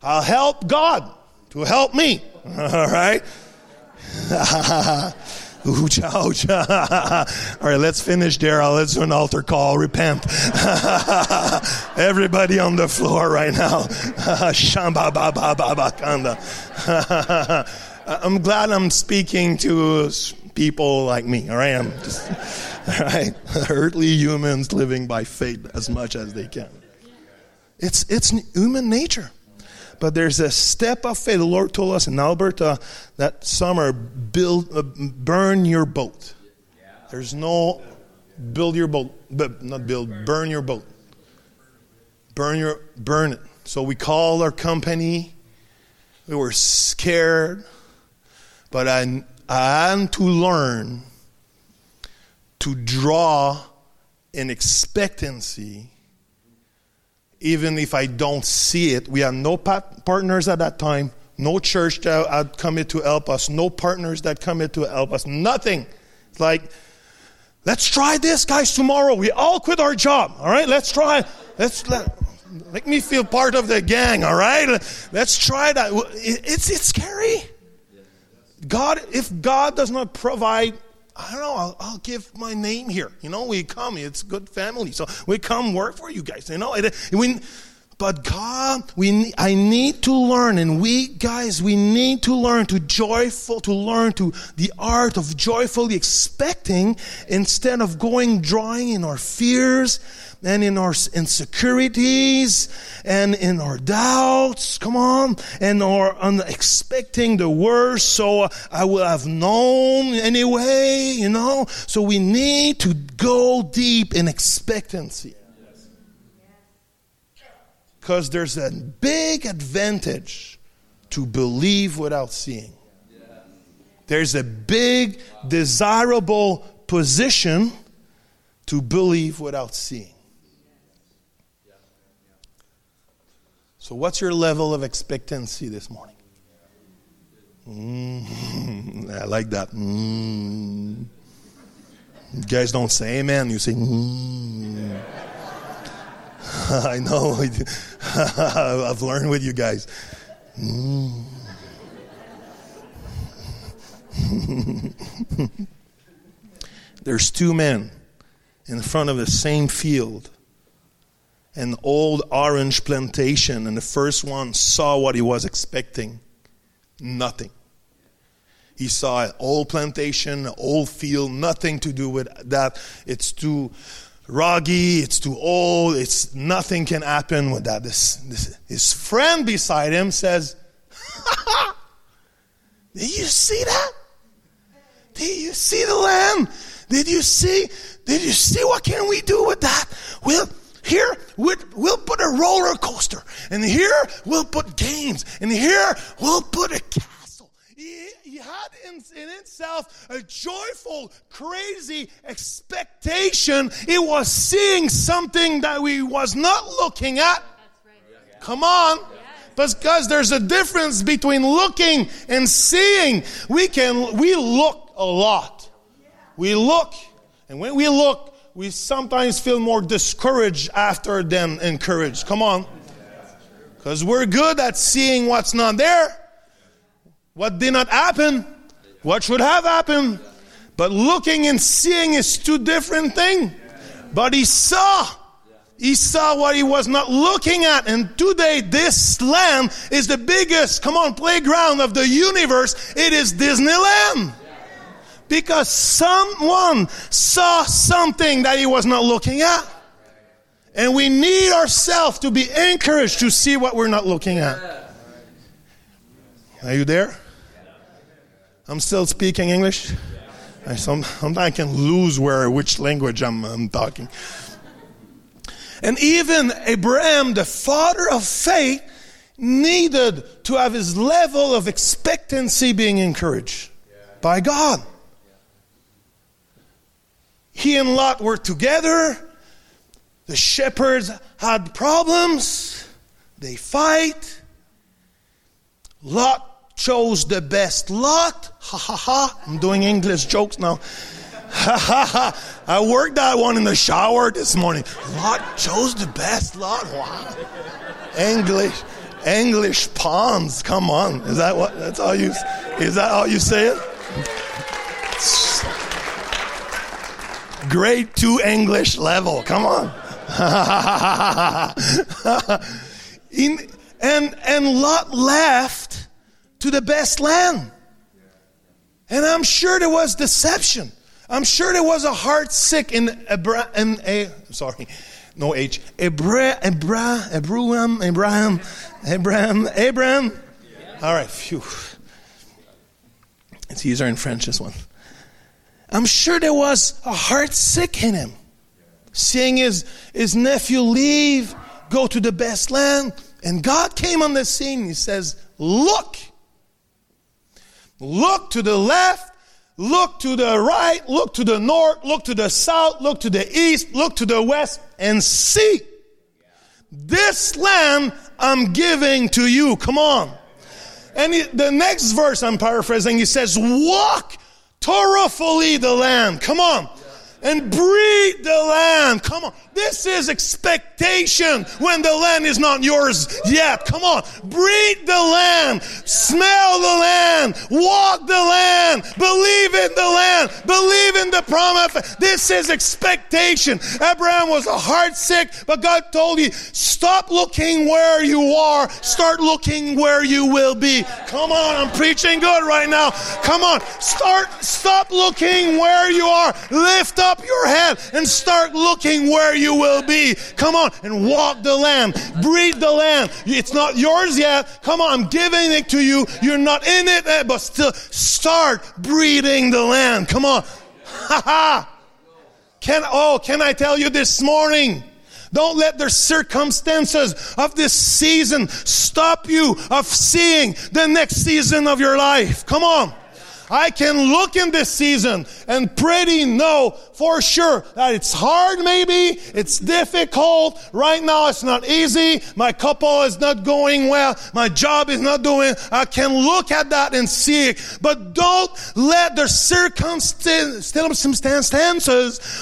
I'll help God to help me. All right? Oocha, oocha. Oh, all right, let's finish there. Let's do an altar call. Repent. Everybody on the floor right now. Shamba ba ba ba ba kanda. I'm glad I'm speaking to people like me, all right? I'm just, all right? Earthly humans living by faith as much as they can. It's, it's human nature. But there's a step of faith. The Lord told us in Alberta that summer, build, uh, burn your boat. There's no build your boat, but not build, burn your boat. Burn your, burn it. So we called our company. We were scared, but I, I had to learn to draw an expectancy even if I don't see it. We had no partners at that time, no church that had come in to help us, no partners that come in to help us, nothing. It's like, let's try this, guys, tomorrow. We all quit our job, all right? Let's try. Let's let, make me feel part of the gang, all right? Let's try that. It's, it's scary. God, if God does not provide I don't know, I'll, I'll, give my name here. You know, we come, it's good family. So we come work for you guys. You know, we, but God, we, I need to learn, and we guys, we need to learn to joyful, to learn to the art of joyfully expecting instead of going drawing in our fears and in our insecurities and in our doubts. Come on. And our expecting the worst. So uh, I will have known anyway, you know. So we need to go deep in expectancy. Because there's a big advantage to believe without seeing. There's a big, desirable position to believe without seeing. So, what's your level of expectancy this morning? Mm, I like that. Mm. You guys don't say amen, you say, mm. I know. I've learned with you guys. Mm. There's two men in front of the same field an old orange plantation, and the first one saw what he was expecting nothing. He saw an old plantation, an old field, nothing to do with that. It's too roggy, it's too old, it's nothing can happen with that. This, this his friend beside him says, Did you see that? Did you see the land? Did you see? Did you see what can we do with that? We'll here we'll put a roller coaster, and here we'll put games, and here we'll put a had in, in itself a joyful, crazy expectation. It was seeing something that we was not looking at. Come on. Because there's a difference between looking and seeing. We can we look a lot. We look, and when we look, we sometimes feel more discouraged after than encouraged. Come on. Because we're good at seeing what's not there. What did not happen. What should have happened. But looking and seeing is two different things. But he saw. He saw what he was not looking at. And today, this land is the biggest, come on, playground of the universe. It is Disneyland. Because someone saw something that he was not looking at. And we need ourselves to be encouraged to see what we're not looking at. Are you there? I'm still speaking English. I, sometimes I can lose where which language I'm, I'm talking. And even Abraham, the father of faith, needed to have his level of expectancy being encouraged by God. He and Lot were together. The shepherds had problems. They fight. Lot chose the best Lot. Ha ha ha. I'm doing English jokes now. Ha ha ha. I worked that one in the shower this morning. Lot chose the best Lot. Wow. English. English ponds. Come on. Is that what? That's all you. Is that how you say it? grade two English level. Come on. In, and, and Lot left to the best land. And I'm sure there was deception. I'm sure there was a heart sick in Abra- a sorry, no H. Abra, Abra, Abraham, Abraham, Abraham, Abraham. All right, phew. It's easier in French, this one. I'm sure there was a heart sick in him. Seeing his, his nephew leave, go to the best land, and God came on the scene. He says, Look, look to the left, look to the right, look to the north, look to the south, look to the east, look to the west, and see. This land I'm giving to you. Come on. And the next verse, I'm paraphrasing, he says, Walk thoroughly the land. Come on. And breed the land. Come on. This is expectation when the land is not yours yet. Come on. Breed the land. Smell the land. Walk the land. Believe in the land. Believe in the promise. This is expectation. Abraham was a heart sick, but God told you, stop looking where you are. Start looking where you will be. Come on. I'm preaching good right now. Come on. Start, stop looking where you are. Lift up your head and start looking where you will be. Come on and walk the land. Breed the land. It's not yours yet. Come on, I'm giving it to you. You're not in it, but still start breeding the land. Come on. Ha ha. Can, oh, can I tell you this morning? Don't let the circumstances of this season stop you of seeing the next season of your life. Come on. I can look in this season and pretty know for sure that it's hard maybe, it's difficult. Right now it's not easy. My couple is not going well. My job is not doing. I can look at that and see it. But don't let the circumstances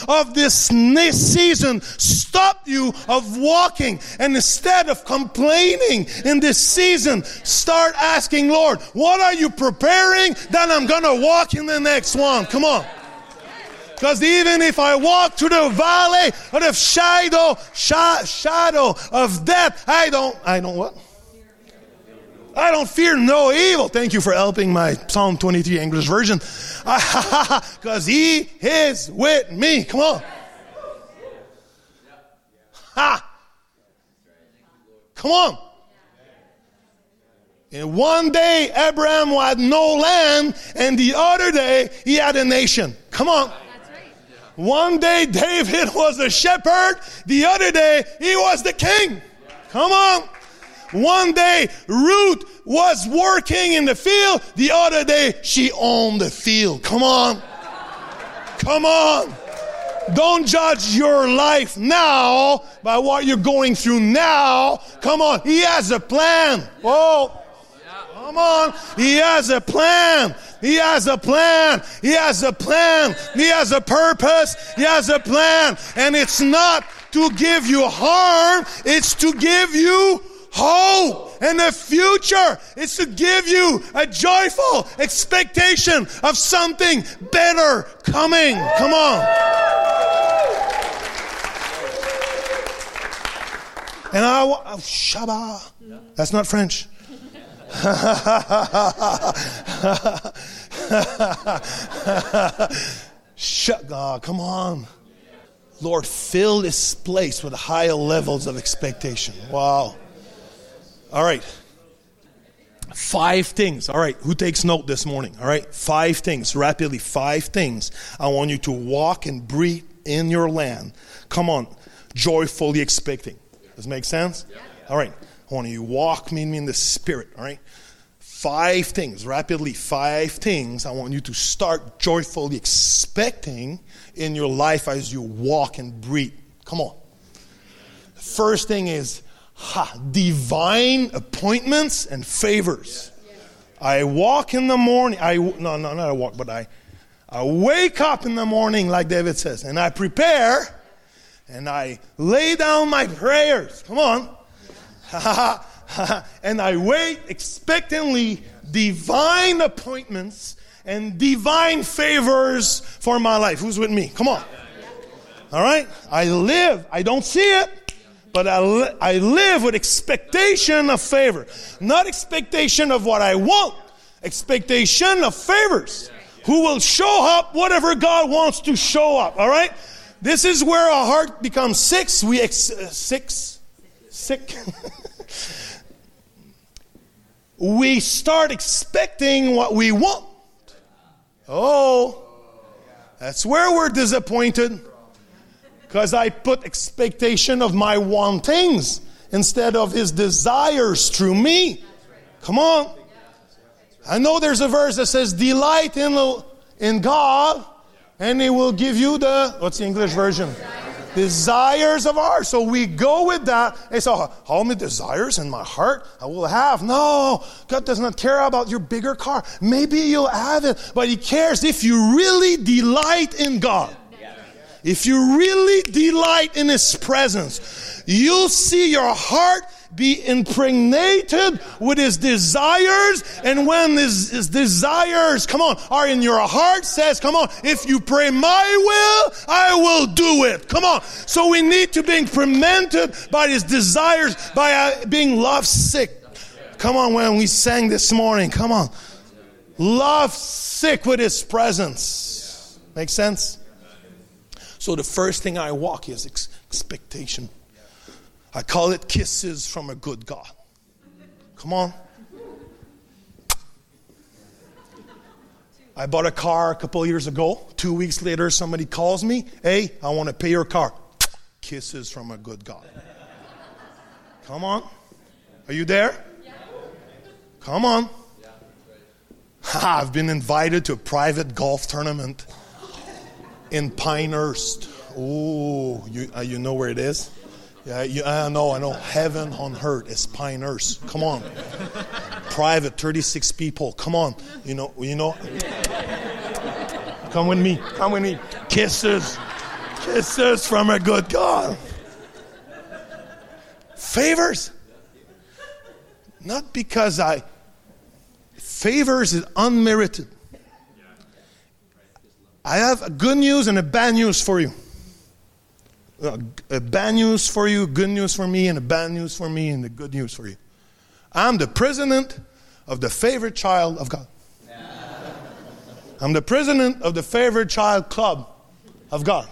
of this season stop you of walking. And instead of complaining in this season, start asking, Lord, what are you preparing that I'm going to walk in the next one? Come on. Because even if I walk through the valley of shadow, sh- shadow of death, I don't, I don't what? I don't fear no evil. Thank you for helping my Psalm 23 English version. Because he is with me. Come on. Ha! Come on. And one day Abraham had no land, and the other day he had a nation. Come on. One day David was a shepherd, the other day he was the king. Come on. One day Ruth was working in the field, the other day she owned the field. Come on. Come on. Don't judge your life now by what you're going through now. Come on. He has a plan. Oh. Come on. He has a plan. He has a plan. He has a plan. He has a purpose. He has a plan. And it's not to give you harm. It's to give you hope and the future. It's to give you a joyful expectation of something better coming. Come on. And I, oh, Shabbat. That's not French. Shut God, come on. Lord, fill this place with higher levels of expectation. Wow. All right. Five things. All right. Who takes note this morning? All right. Five things. Rapidly. Five things. I want you to walk and breathe in your land. Come on. Joyfully expecting. Does make sense? All right. I want you walk me in the spirit. All right. Five things. Rapidly. Five things. I want you to start joyfully expecting in your life as you walk and breathe. Come on. First thing is ha, divine appointments and favors. I walk in the morning. I no no not I walk, but I I wake up in the morning like David says, and I prepare, and I lay down my prayers. Come on, and I wait expectantly divine appointments and divine favors for my life. Who's with me? Come on. All right? I live, I don't see it, but I, li- I live with expectation of favor. Not expectation of what I want, Expectation of favors. Who will show up whatever God wants to show up. All right? This is where our heart becomes six. We ex- uh, six, sick. we start expecting what we want. Oh, that's where we're disappointed. Because I put expectation of my wantings instead of his desires through me. Come on. I know there's a verse that says, Delight in, in God, and he will give you the, what's the English version? Desires of ours. So we go with that. And so, oh, how many desires in my heart I will have? No, God does not care about your bigger car. Maybe you'll have it, but He cares if you really delight in God. If you really delight in His presence, you'll see your heart be impregnated with his desires. And when his, his, desires, come on, are in your heart, says, come on, if you pray my will, I will do it. Come on. So we need to be impregnated by his desires, by uh, being love sick. Come on, when we sang this morning, come on. Love sick with his presence. Make sense? So the first thing I walk is ex- expectation. I call it kisses from a good God. Come on. I bought a car a couple years ago. Two weeks later, somebody calls me, Hey, I want to pay your car. Kisses from a good God. Come on. Are you there? Come on. I've been invited to a private golf tournament in Pinehurst. Oh, you, uh, you know where it is? Yeah, you, I know, I know. Heaven on earth is Pinehurst. Come on. Private, 36 people. Come on. You know, you know. Come with me. Come with me. Kisses. Kisses from a good God. Favors. Not because I. Favors is unmerited. I have good news and a bad news for you. Uh, a bad news for you, good news for me, and a bad news for me, and the good news for you. I'm the president of the favorite child of God. I'm the president of the favorite child club of God.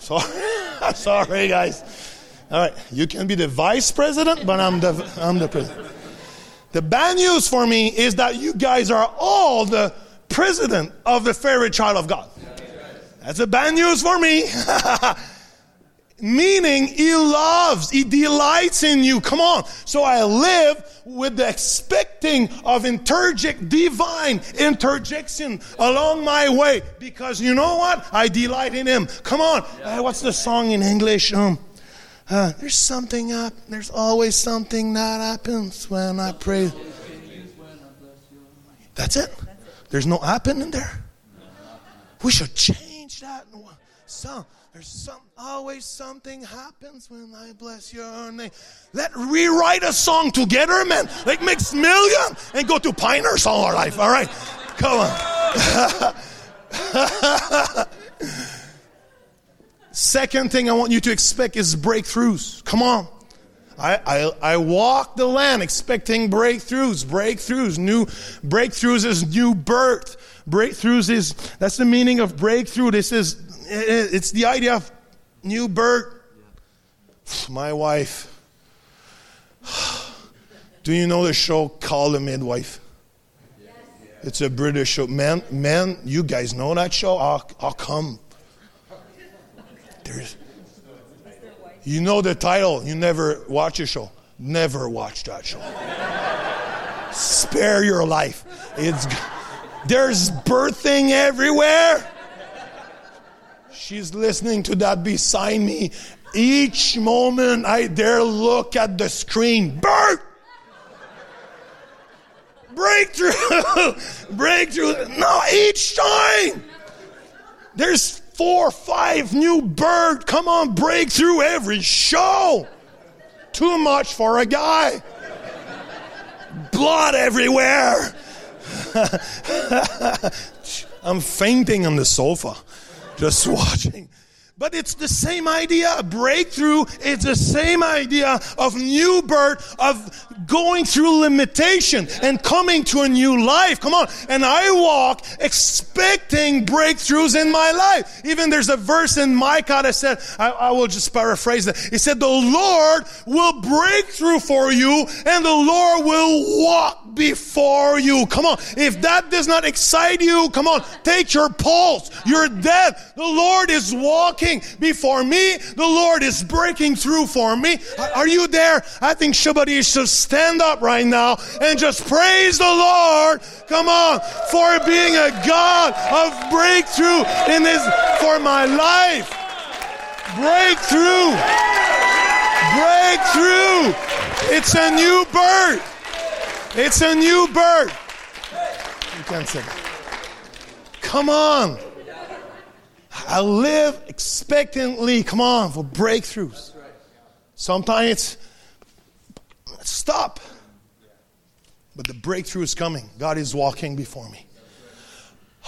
So, sorry, guys. All right, you can be the vice president, but I'm the I'm the president. The bad news for me is that you guys are all the president of the favorite child of God. That's a bad news for me. Meaning, he loves, he delights in you. Come on. So I live with the expecting of interject, divine interjection along my way. Because you know what? I delight in him. Come on. Uh, what's the song in English? Um, uh, there's something up. There's always something that happens when I pray. That's it. There's no happen in there. We should change that song. There's some, always something happens when I bless your name. Let rewrite a song together, man. Like mix million and go to Pinehurst all our life. All right, come on. Second thing I want you to expect is breakthroughs. Come on. I, I, I walk the land expecting breakthroughs, breakthroughs, new breakthroughs is new birth. Breakthroughs is, that's the meaning of breakthrough. This is, it's the idea of new birth. My wife. Do you know the show called The Midwife? It's a British show. Man, man, you guys know that show? I'll, I'll come. There's, you know the title. You never watch a show. Never watch that show. Spare your life. It's there's birthing everywhere. She's listening to that beside me. Each moment I dare look at the screen. Birth! Breakthrough! Breakthrough! No, each time! There's four, five new bird. Come on, breakthrough every show. Too much for a guy. Blood everywhere. I'm fainting on the sofa, just watching. But it's the same idea. Breakthrough It's the same idea of new birth, of going through limitation and coming to a new life. Come on. And I walk expecting breakthroughs in my life. Even there's a verse in Micah that said, I, I will just paraphrase it. It said, the Lord will break through for you and the Lord will walk before you. Come on. If that does not excite you, come on. Take your pulse. You're dead. The Lord is walking before me. The Lord is breaking through for me. Are you there? I think somebody should stand up right now and just praise the Lord. Come on. For being a God of breakthrough in this, for my life. Breakthrough. Breakthrough. It's a new birth. It's a new birth. You say Come on. I live expectantly, come on, for breakthroughs. Sometimes it's stop. But the breakthrough is coming. God is walking before me.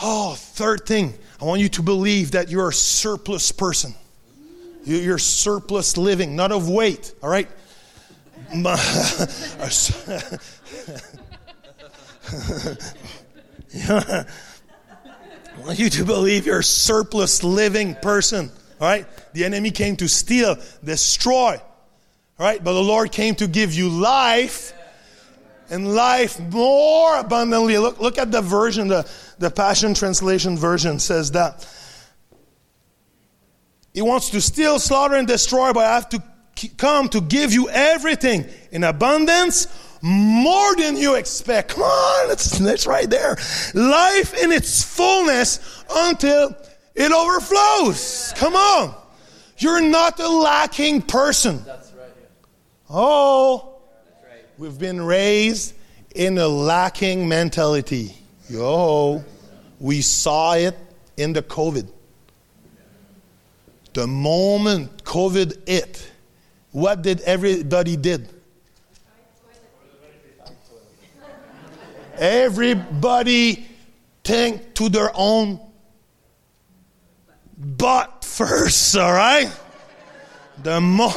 Oh, third thing, I want you to believe that you're a surplus person. You're surplus living, not of weight, all right? I want you to believe you're a surplus living person. All right? The enemy came to steal, destroy. All right? But the Lord came to give you life and life more abundantly. Look, look at the version, the, the Passion Translation version says that. He wants to steal, slaughter, and destroy, but I have to come to give you everything in abundance more than you expect. Come on, that's, it's right there. Life in its fullness until it overflows. Come on. You're not a lacking person. Oh, we've been raised in a lacking mentality. Yo, we saw it in the COVID. The moment COVID hit, what did everybody did? Everybody think to their own butt first, all right? The more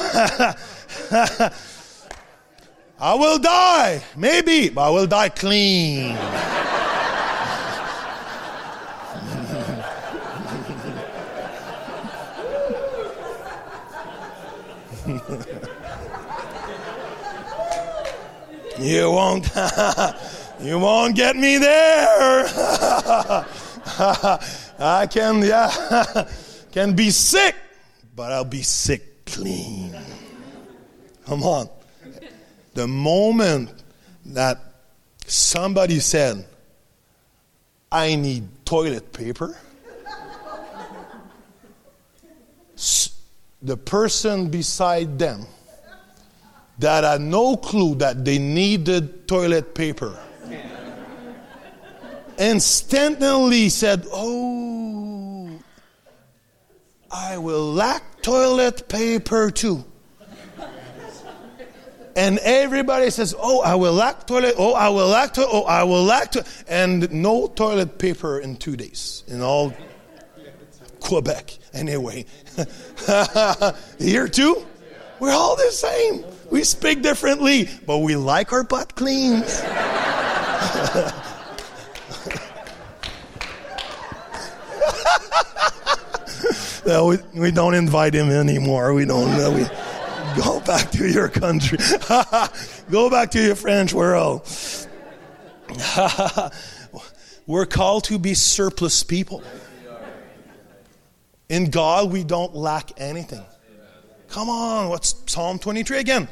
I will die, maybe, but I will die clean. you won't You won't get me there. I can, yeah, can be sick, but I'll be sick clean. Come on. The moment that somebody said, I need toilet paper, the person beside them that had no clue that they needed toilet paper instantly said, Oh, I will lack toilet paper too. And everybody says, Oh, I will lack toilet. Oh, I will lack toilet. Oh, I will lack to. And no toilet paper in two days in all Quebec. Anyway, here too, we're all the same. We speak differently, but we like our butt clean. no, we, we don't invite him anymore. We don't. No, we go back to your country. go back to your French world. We're called to be surplus people. In God, we don't lack anything. Come on, what's Psalm 23 again?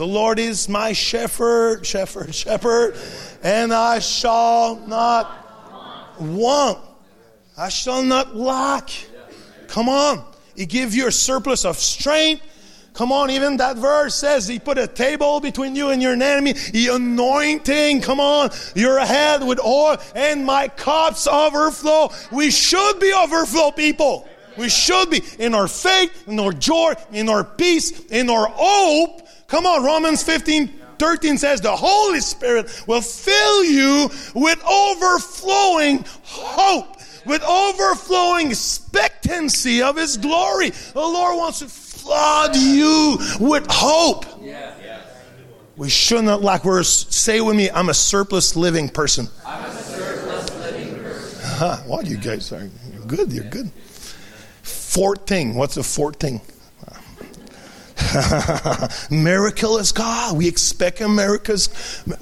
The Lord is my shepherd, shepherd, shepherd, and I shall not want. I shall not lack. Come on. He gives you a surplus of strength. Come on, even that verse says he put a table between you and your enemy. He anointing, come on, your head with oil, and my cups overflow. We should be overflow people. We should be in our faith, in our joy, in our peace, in our hope. Come on, Romans 15, 13 says the Holy Spirit will fill you with overflowing hope with overflowing expectancy of His glory. The Lord wants to flood you with hope. We should not lack. We're, say with me, I'm a surplus living person. I'm a surplus living person. Huh, what you guys are good. You're good. Fourth thing. What's the fourth thing? Miracle is God. We expect miracles.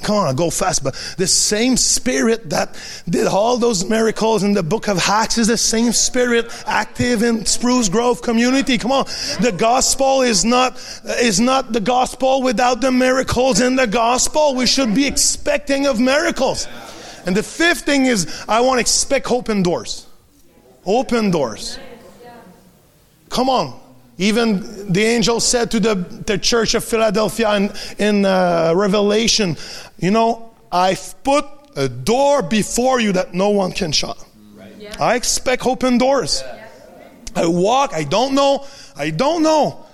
Come on, go fast. But the same spirit that did all those miracles in the book of Acts is the same spirit active in Spruce Grove community. Come on. The gospel is not, is not the gospel without the miracles in the gospel. We should be expecting of miracles. And the fifth thing is I want to expect open doors. Open doors. Come on. Even the angel said to the, the church of Philadelphia in, in uh, Revelation, you know, I've put a door before you that no one can shut. Yeah. I expect open doors. Yeah. I walk, I don't know, I don't know.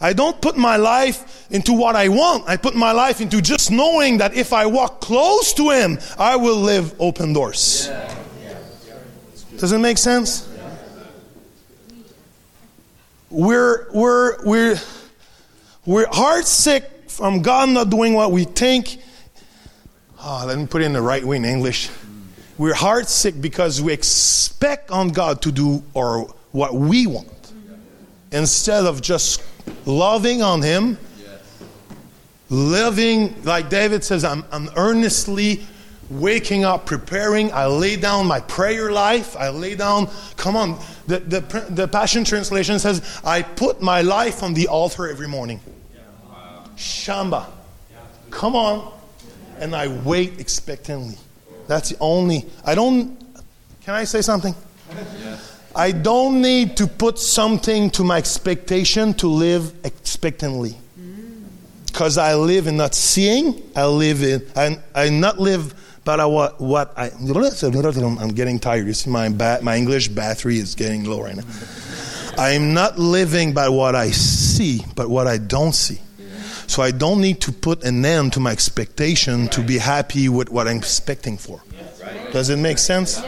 I don't put my life into what I want. I put my life into just knowing that if I walk close to Him, I will live open doors. Yeah. Does it make sense? We're, we're, we're, we're heart sick from God not doing what we think. Oh, let me put it in the right way in English. We're heart sick because we expect on God to do or what we want instead of just loving on Him, living like David says, I'm, I'm earnestly waking up, preparing. I lay down my prayer life. I lay down, come on. The, the, the Passion Translation says, I put my life on the altar every morning. Shamba. Come on. And I wait expectantly. That's the only, I don't, can I say something? I don't need to put something to my expectation to live expectantly. Mm. Because I live in not seeing, I live in, I, I not live but I, what, what I, I'm getting tired. You see, my, ba- my English battery is getting low right now. I'm not living by what I see, but what I don't see. So I don't need to put an end to my expectation to be happy with what I'm expecting for. Does it make sense?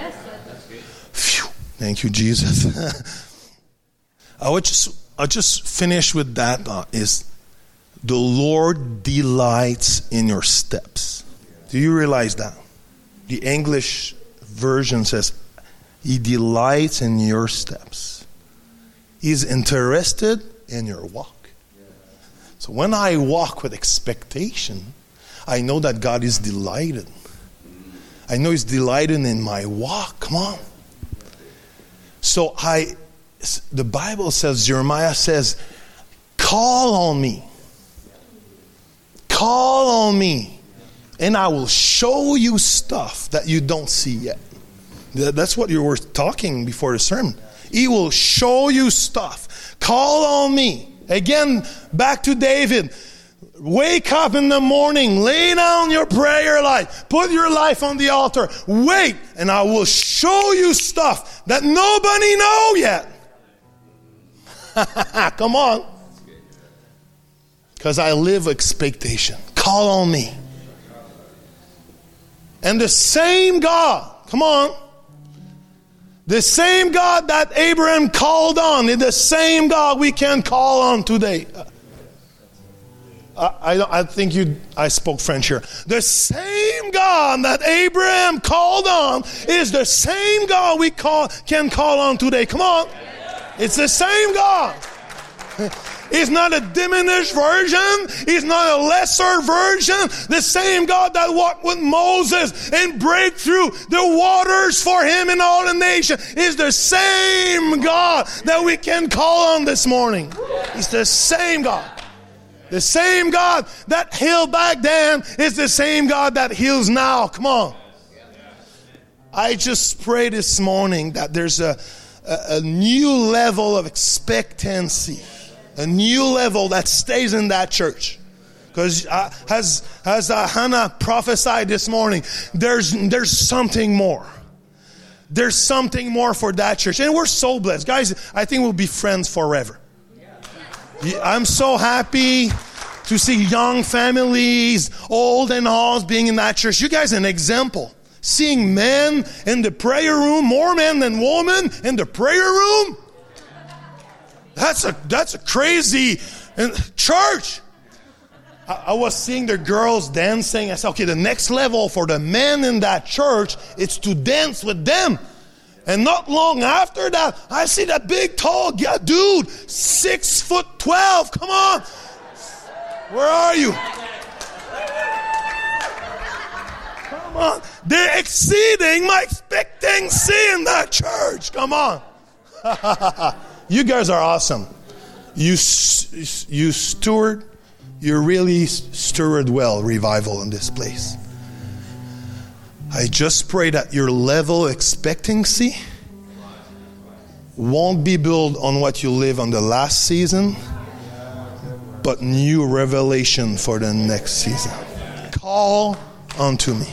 Phew, thank you, Jesus. I would just I'll just finish with that uh, is the Lord delights in your steps. Do you realize that? The English version says, He delights in your steps. He's interested in your walk. So when I walk with expectation, I know that God is delighted. I know He's delighted in my walk. Come on. So I, the Bible says, Jeremiah says, call on me. Call on me and I will show you stuff that you don't see yet. That's what you were talking before the sermon. He will show you stuff. Call on me. Again, back to David. Wake up in the morning, lay down your prayer life, put your life on the altar, wait, and I will show you stuff that nobody know yet. Come on. Because I live expectation. Call on me. And the same God, come on, the same God that Abraham called on is the same God we can call on today. Uh, I, I, I, think you, I spoke French here. The same God that Abraham called on is the same God we call, can call on today. Come on. It's the same God. He's not a diminished version. He's not a lesser version. The same God that walked with Moses and break through the waters for him and all the nation is the same God that we can call on this morning. He's the same God. The same God that healed back then is the same God that heals now. Come on. I just pray this morning that there's a, a, a new level of expectancy a new level that stays in that church. Because uh, as, as uh, Hannah prophesied this morning, there's, there's something more. There's something more for that church. And we're so blessed. Guys, I think we'll be friends forever. I'm so happy to see young families, old and all, being in that church. You guys an example. seeing men in the prayer room, more men than women in the prayer room. That's a that's a crazy uh, church. I, I was seeing the girls dancing. I said, okay, the next level for the men in that church is to dance with them. And not long after that, I see that big, tall dude, six foot twelve. Come on, where are you? Come on, they're exceeding my expectancy in that church. Come on, you guys are awesome. You you steward, you really steward well revival in this place. I just pray that your level expectancy won't be built on what you live on the last season, but new revelation for the next season. Call unto me.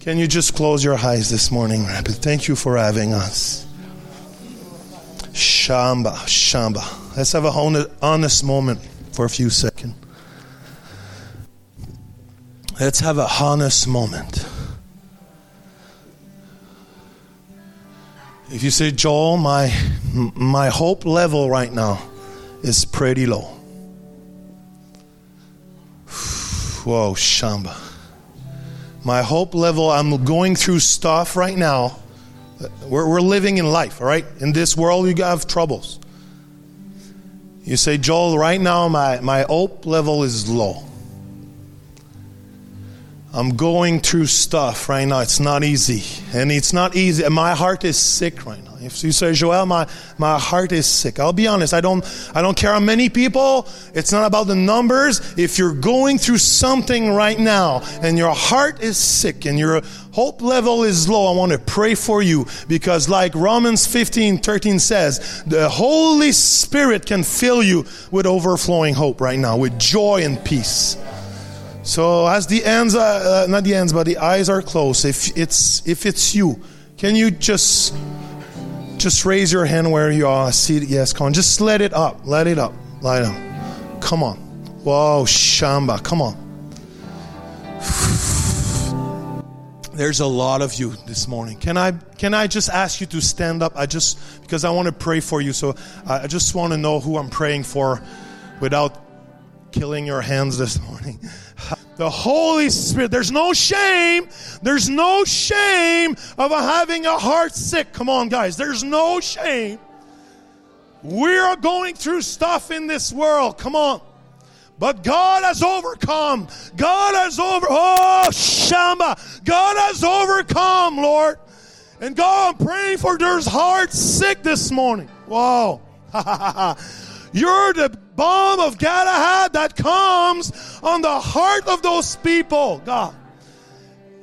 Can you just close your eyes this morning, Rapid? Thank you for having us. Shamba, Shamba. Let's have a honest moment for a few seconds. Let's have a honest moment. If you say, Joel, my, my hope level right now is pretty low. Whoa, Shamba. My hope level, I'm going through stuff right now. We're, we're living in life, all right? In this world, you have troubles. You say, Joel, right now my, my hope level is low. I'm going through stuff right now. It's not easy. And it's not easy. And My heart is sick right now. If you say, Joel, my, my heart is sick. I'll be honest. I don't, I don't care how many people. It's not about the numbers. If you're going through something right now and your heart is sick and your hope level is low, I want to pray for you because like Romans 15, 13 says, the Holy Spirit can fill you with overflowing hope right now, with joy and peace. So as the ends, uh, not the ends, but the eyes are closed. If it's if it's you, can you just just raise your hand where you are? See, it. yes, come on. Just let it up. Let it up. Lie up. Come on. Whoa, Shamba. Come on. There's a lot of you this morning. Can I can I just ask you to stand up? I just because I want to pray for you. So I just want to know who I'm praying for without killing your hands this morning. The Holy Spirit. There's no shame. There's no shame of having a heart sick. Come on, guys. There's no shame. We are going through stuff in this world. Come on. But God has overcome. God has over. Oh, Shamba. God has overcome, Lord. And God, I'm praying for there's hearts sick this morning. Whoa. You're the balm of Gilead that comes on the heart of those people, God.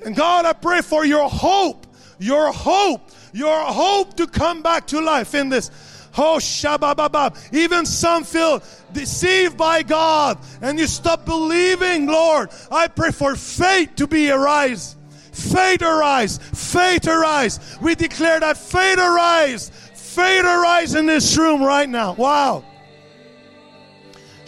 And God, I pray for your hope, your hope, your hope to come back to life in this. Oh, shabababab. Even some feel deceived by God and you stop believing, Lord. I pray for faith to be arise. Faith arise. Faith arise. We declare that faith arise. Faith arise in this room right now. Wow.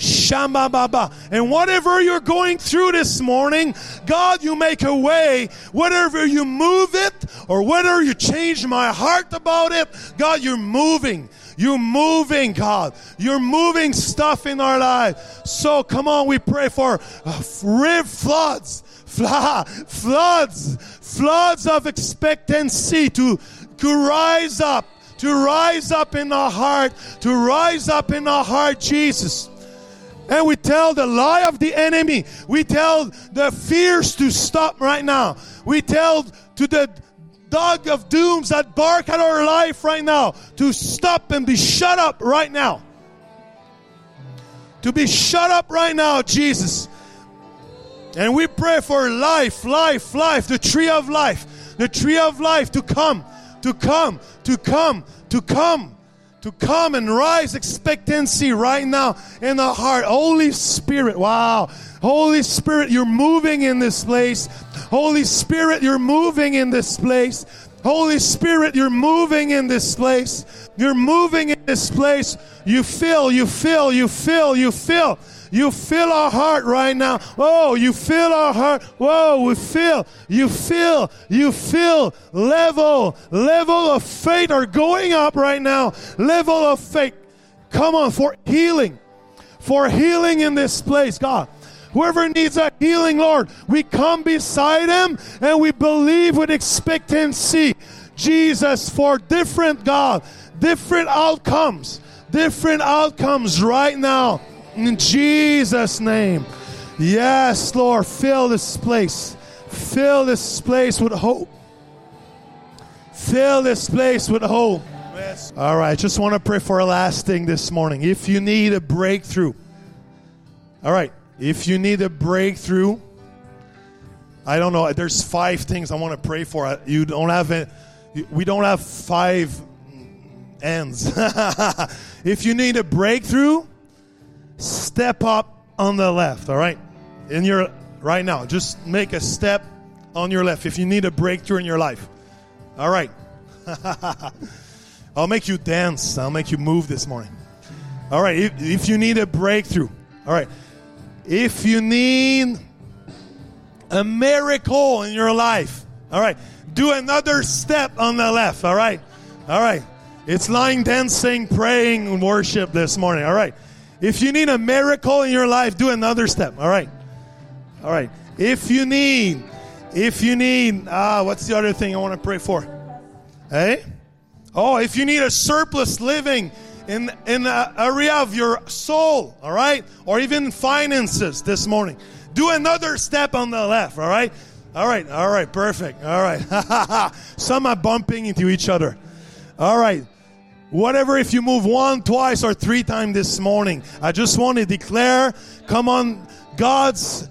Shamba Baba. And whatever you're going through this morning, God, you make a way. Whatever you move it or whether you change my heart about it, God, you're moving. You're moving, God. You're moving stuff in our life. So come on, we pray for uh, floods, floods, floods of expectancy to, to rise up, to rise up in our heart, to rise up in our heart, Jesus. And we tell the lie of the enemy. We tell the fears to stop right now. We tell to the dog of dooms that bark at our life right now to stop and be shut up right now. To be shut up right now, Jesus. And we pray for life, life, life, the tree of life, the tree of life to come, to come, to come, to come to come and rise expectancy right now in the heart. Holy Spirit, wow. Holy Spirit, you're moving in this place. Holy Spirit, you're moving in this place. Holy Spirit, you're moving in this place. You're moving in this place. You fill, you fill, you fill, you fill. You fill our heart right now. Oh, you fill our heart. Whoa, we feel. You feel. You feel. Level, level of faith are going up right now. Level of faith. Come on, for healing. For healing in this place, God. Whoever needs a healing, Lord, we come beside him and we believe with expectancy. Jesus, for different, God, different outcomes, different outcomes right now. In Jesus' name. Yes, Lord, fill this place. Fill this place with hope. Fill this place with hope. Yes. All right, just want to pray for a last thing this morning. If you need a breakthrough, all right, if you need a breakthrough, I don't know. There's five things I want to pray for. You don't have it. We don't have five ends. if you need a breakthrough, step up on the left. All right, in your right now, just make a step on your left. If you need a breakthrough in your life, all right. I'll make you dance. I'll make you move this morning. All right. If, if you need a breakthrough, all right. If you need a miracle in your life, all right, do another step on the left, all right? All right. It's line dancing, praying, worship this morning, all right? If you need a miracle in your life, do another step, all right? All right. If you need, if you need, ah, what's the other thing I want to pray for? Hey? Oh, if you need a surplus living, in in the area of your soul, all right, or even finances this morning. Do another step on the left, all right. All right, all right, perfect. All right. Some are bumping into each other. All right. Whatever, if you move one, twice, or three times this morning, I just want to declare come on, God's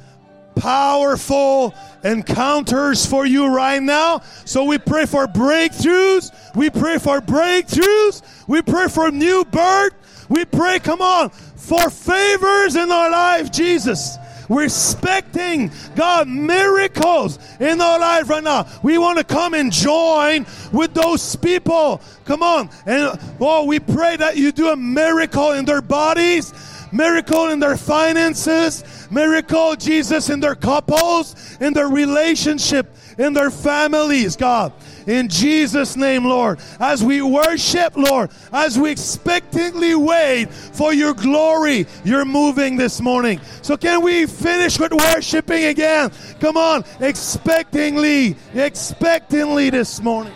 powerful encounters for you right now. So we pray for breakthroughs. We pray for breakthroughs. We pray for new birth. We pray, come on, for favors in our life, Jesus. We're expecting God miracles in our life right now. We want to come and join with those people. Come on. And oh, we pray that you do a miracle in their bodies, miracle in their finances, miracle, Jesus, in their couples, in their relationship, in their families, God. In Jesus' name, Lord, as we worship, Lord, as we expectantly wait for your glory, you're moving this morning. So, can we finish with worshiping again? Come on, expectingly, expectantly this morning.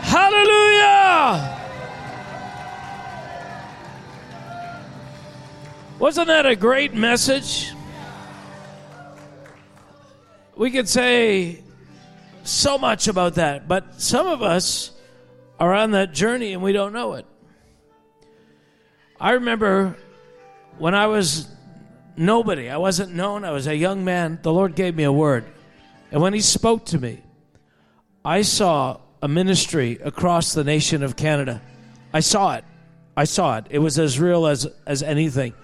Hallelujah! Wasn't that a great message? We could say so much about that, but some of us are on that journey and we don't know it. I remember when I was nobody, I wasn't known, I was a young man, the Lord gave me a word. And when He spoke to me, I saw a ministry across the nation of Canada. I saw it. I saw it. It was as real as, as anything.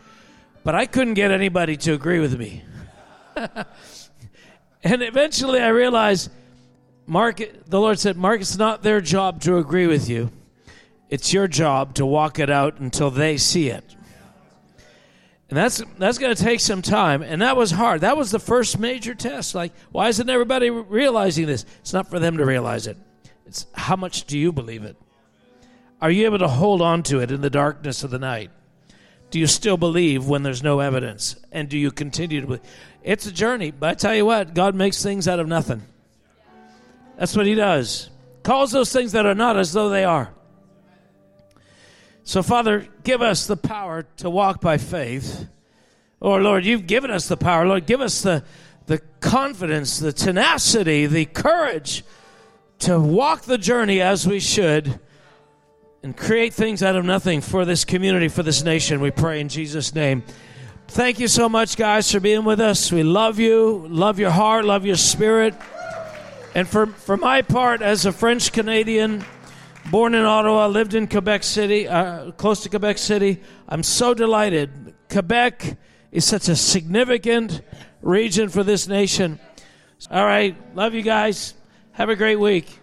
But I couldn't get anybody to agree with me. and eventually I realized, Mark, the Lord said, Mark, it's not their job to agree with you. It's your job to walk it out until they see it. And that's that's going to take some time, and that was hard. That was the first major test. Like, why isn't everybody realizing this? It's not for them to realize it. It's how much do you believe it? Are you able to hold on to it in the darkness of the night? Do you still believe when there's no evidence? And do you continue to believe? It's a journey, but I tell you what, God makes things out of nothing. That's what He does. Calls those things that are not as though they are. So, Father, give us the power to walk by faith. Or, oh, Lord, you've given us the power. Lord, give us the, the confidence, the tenacity, the courage to walk the journey as we should and create things out of nothing for this community, for this nation. We pray in Jesus' name. Thank you so much, guys, for being with us. We love you, love your heart, love your spirit. And for, for my part, as a French Canadian, born in Ottawa, lived in Quebec City, uh, close to Quebec City. I'm so delighted. Quebec is such a significant region for this nation. All right. Love you guys. Have a great week.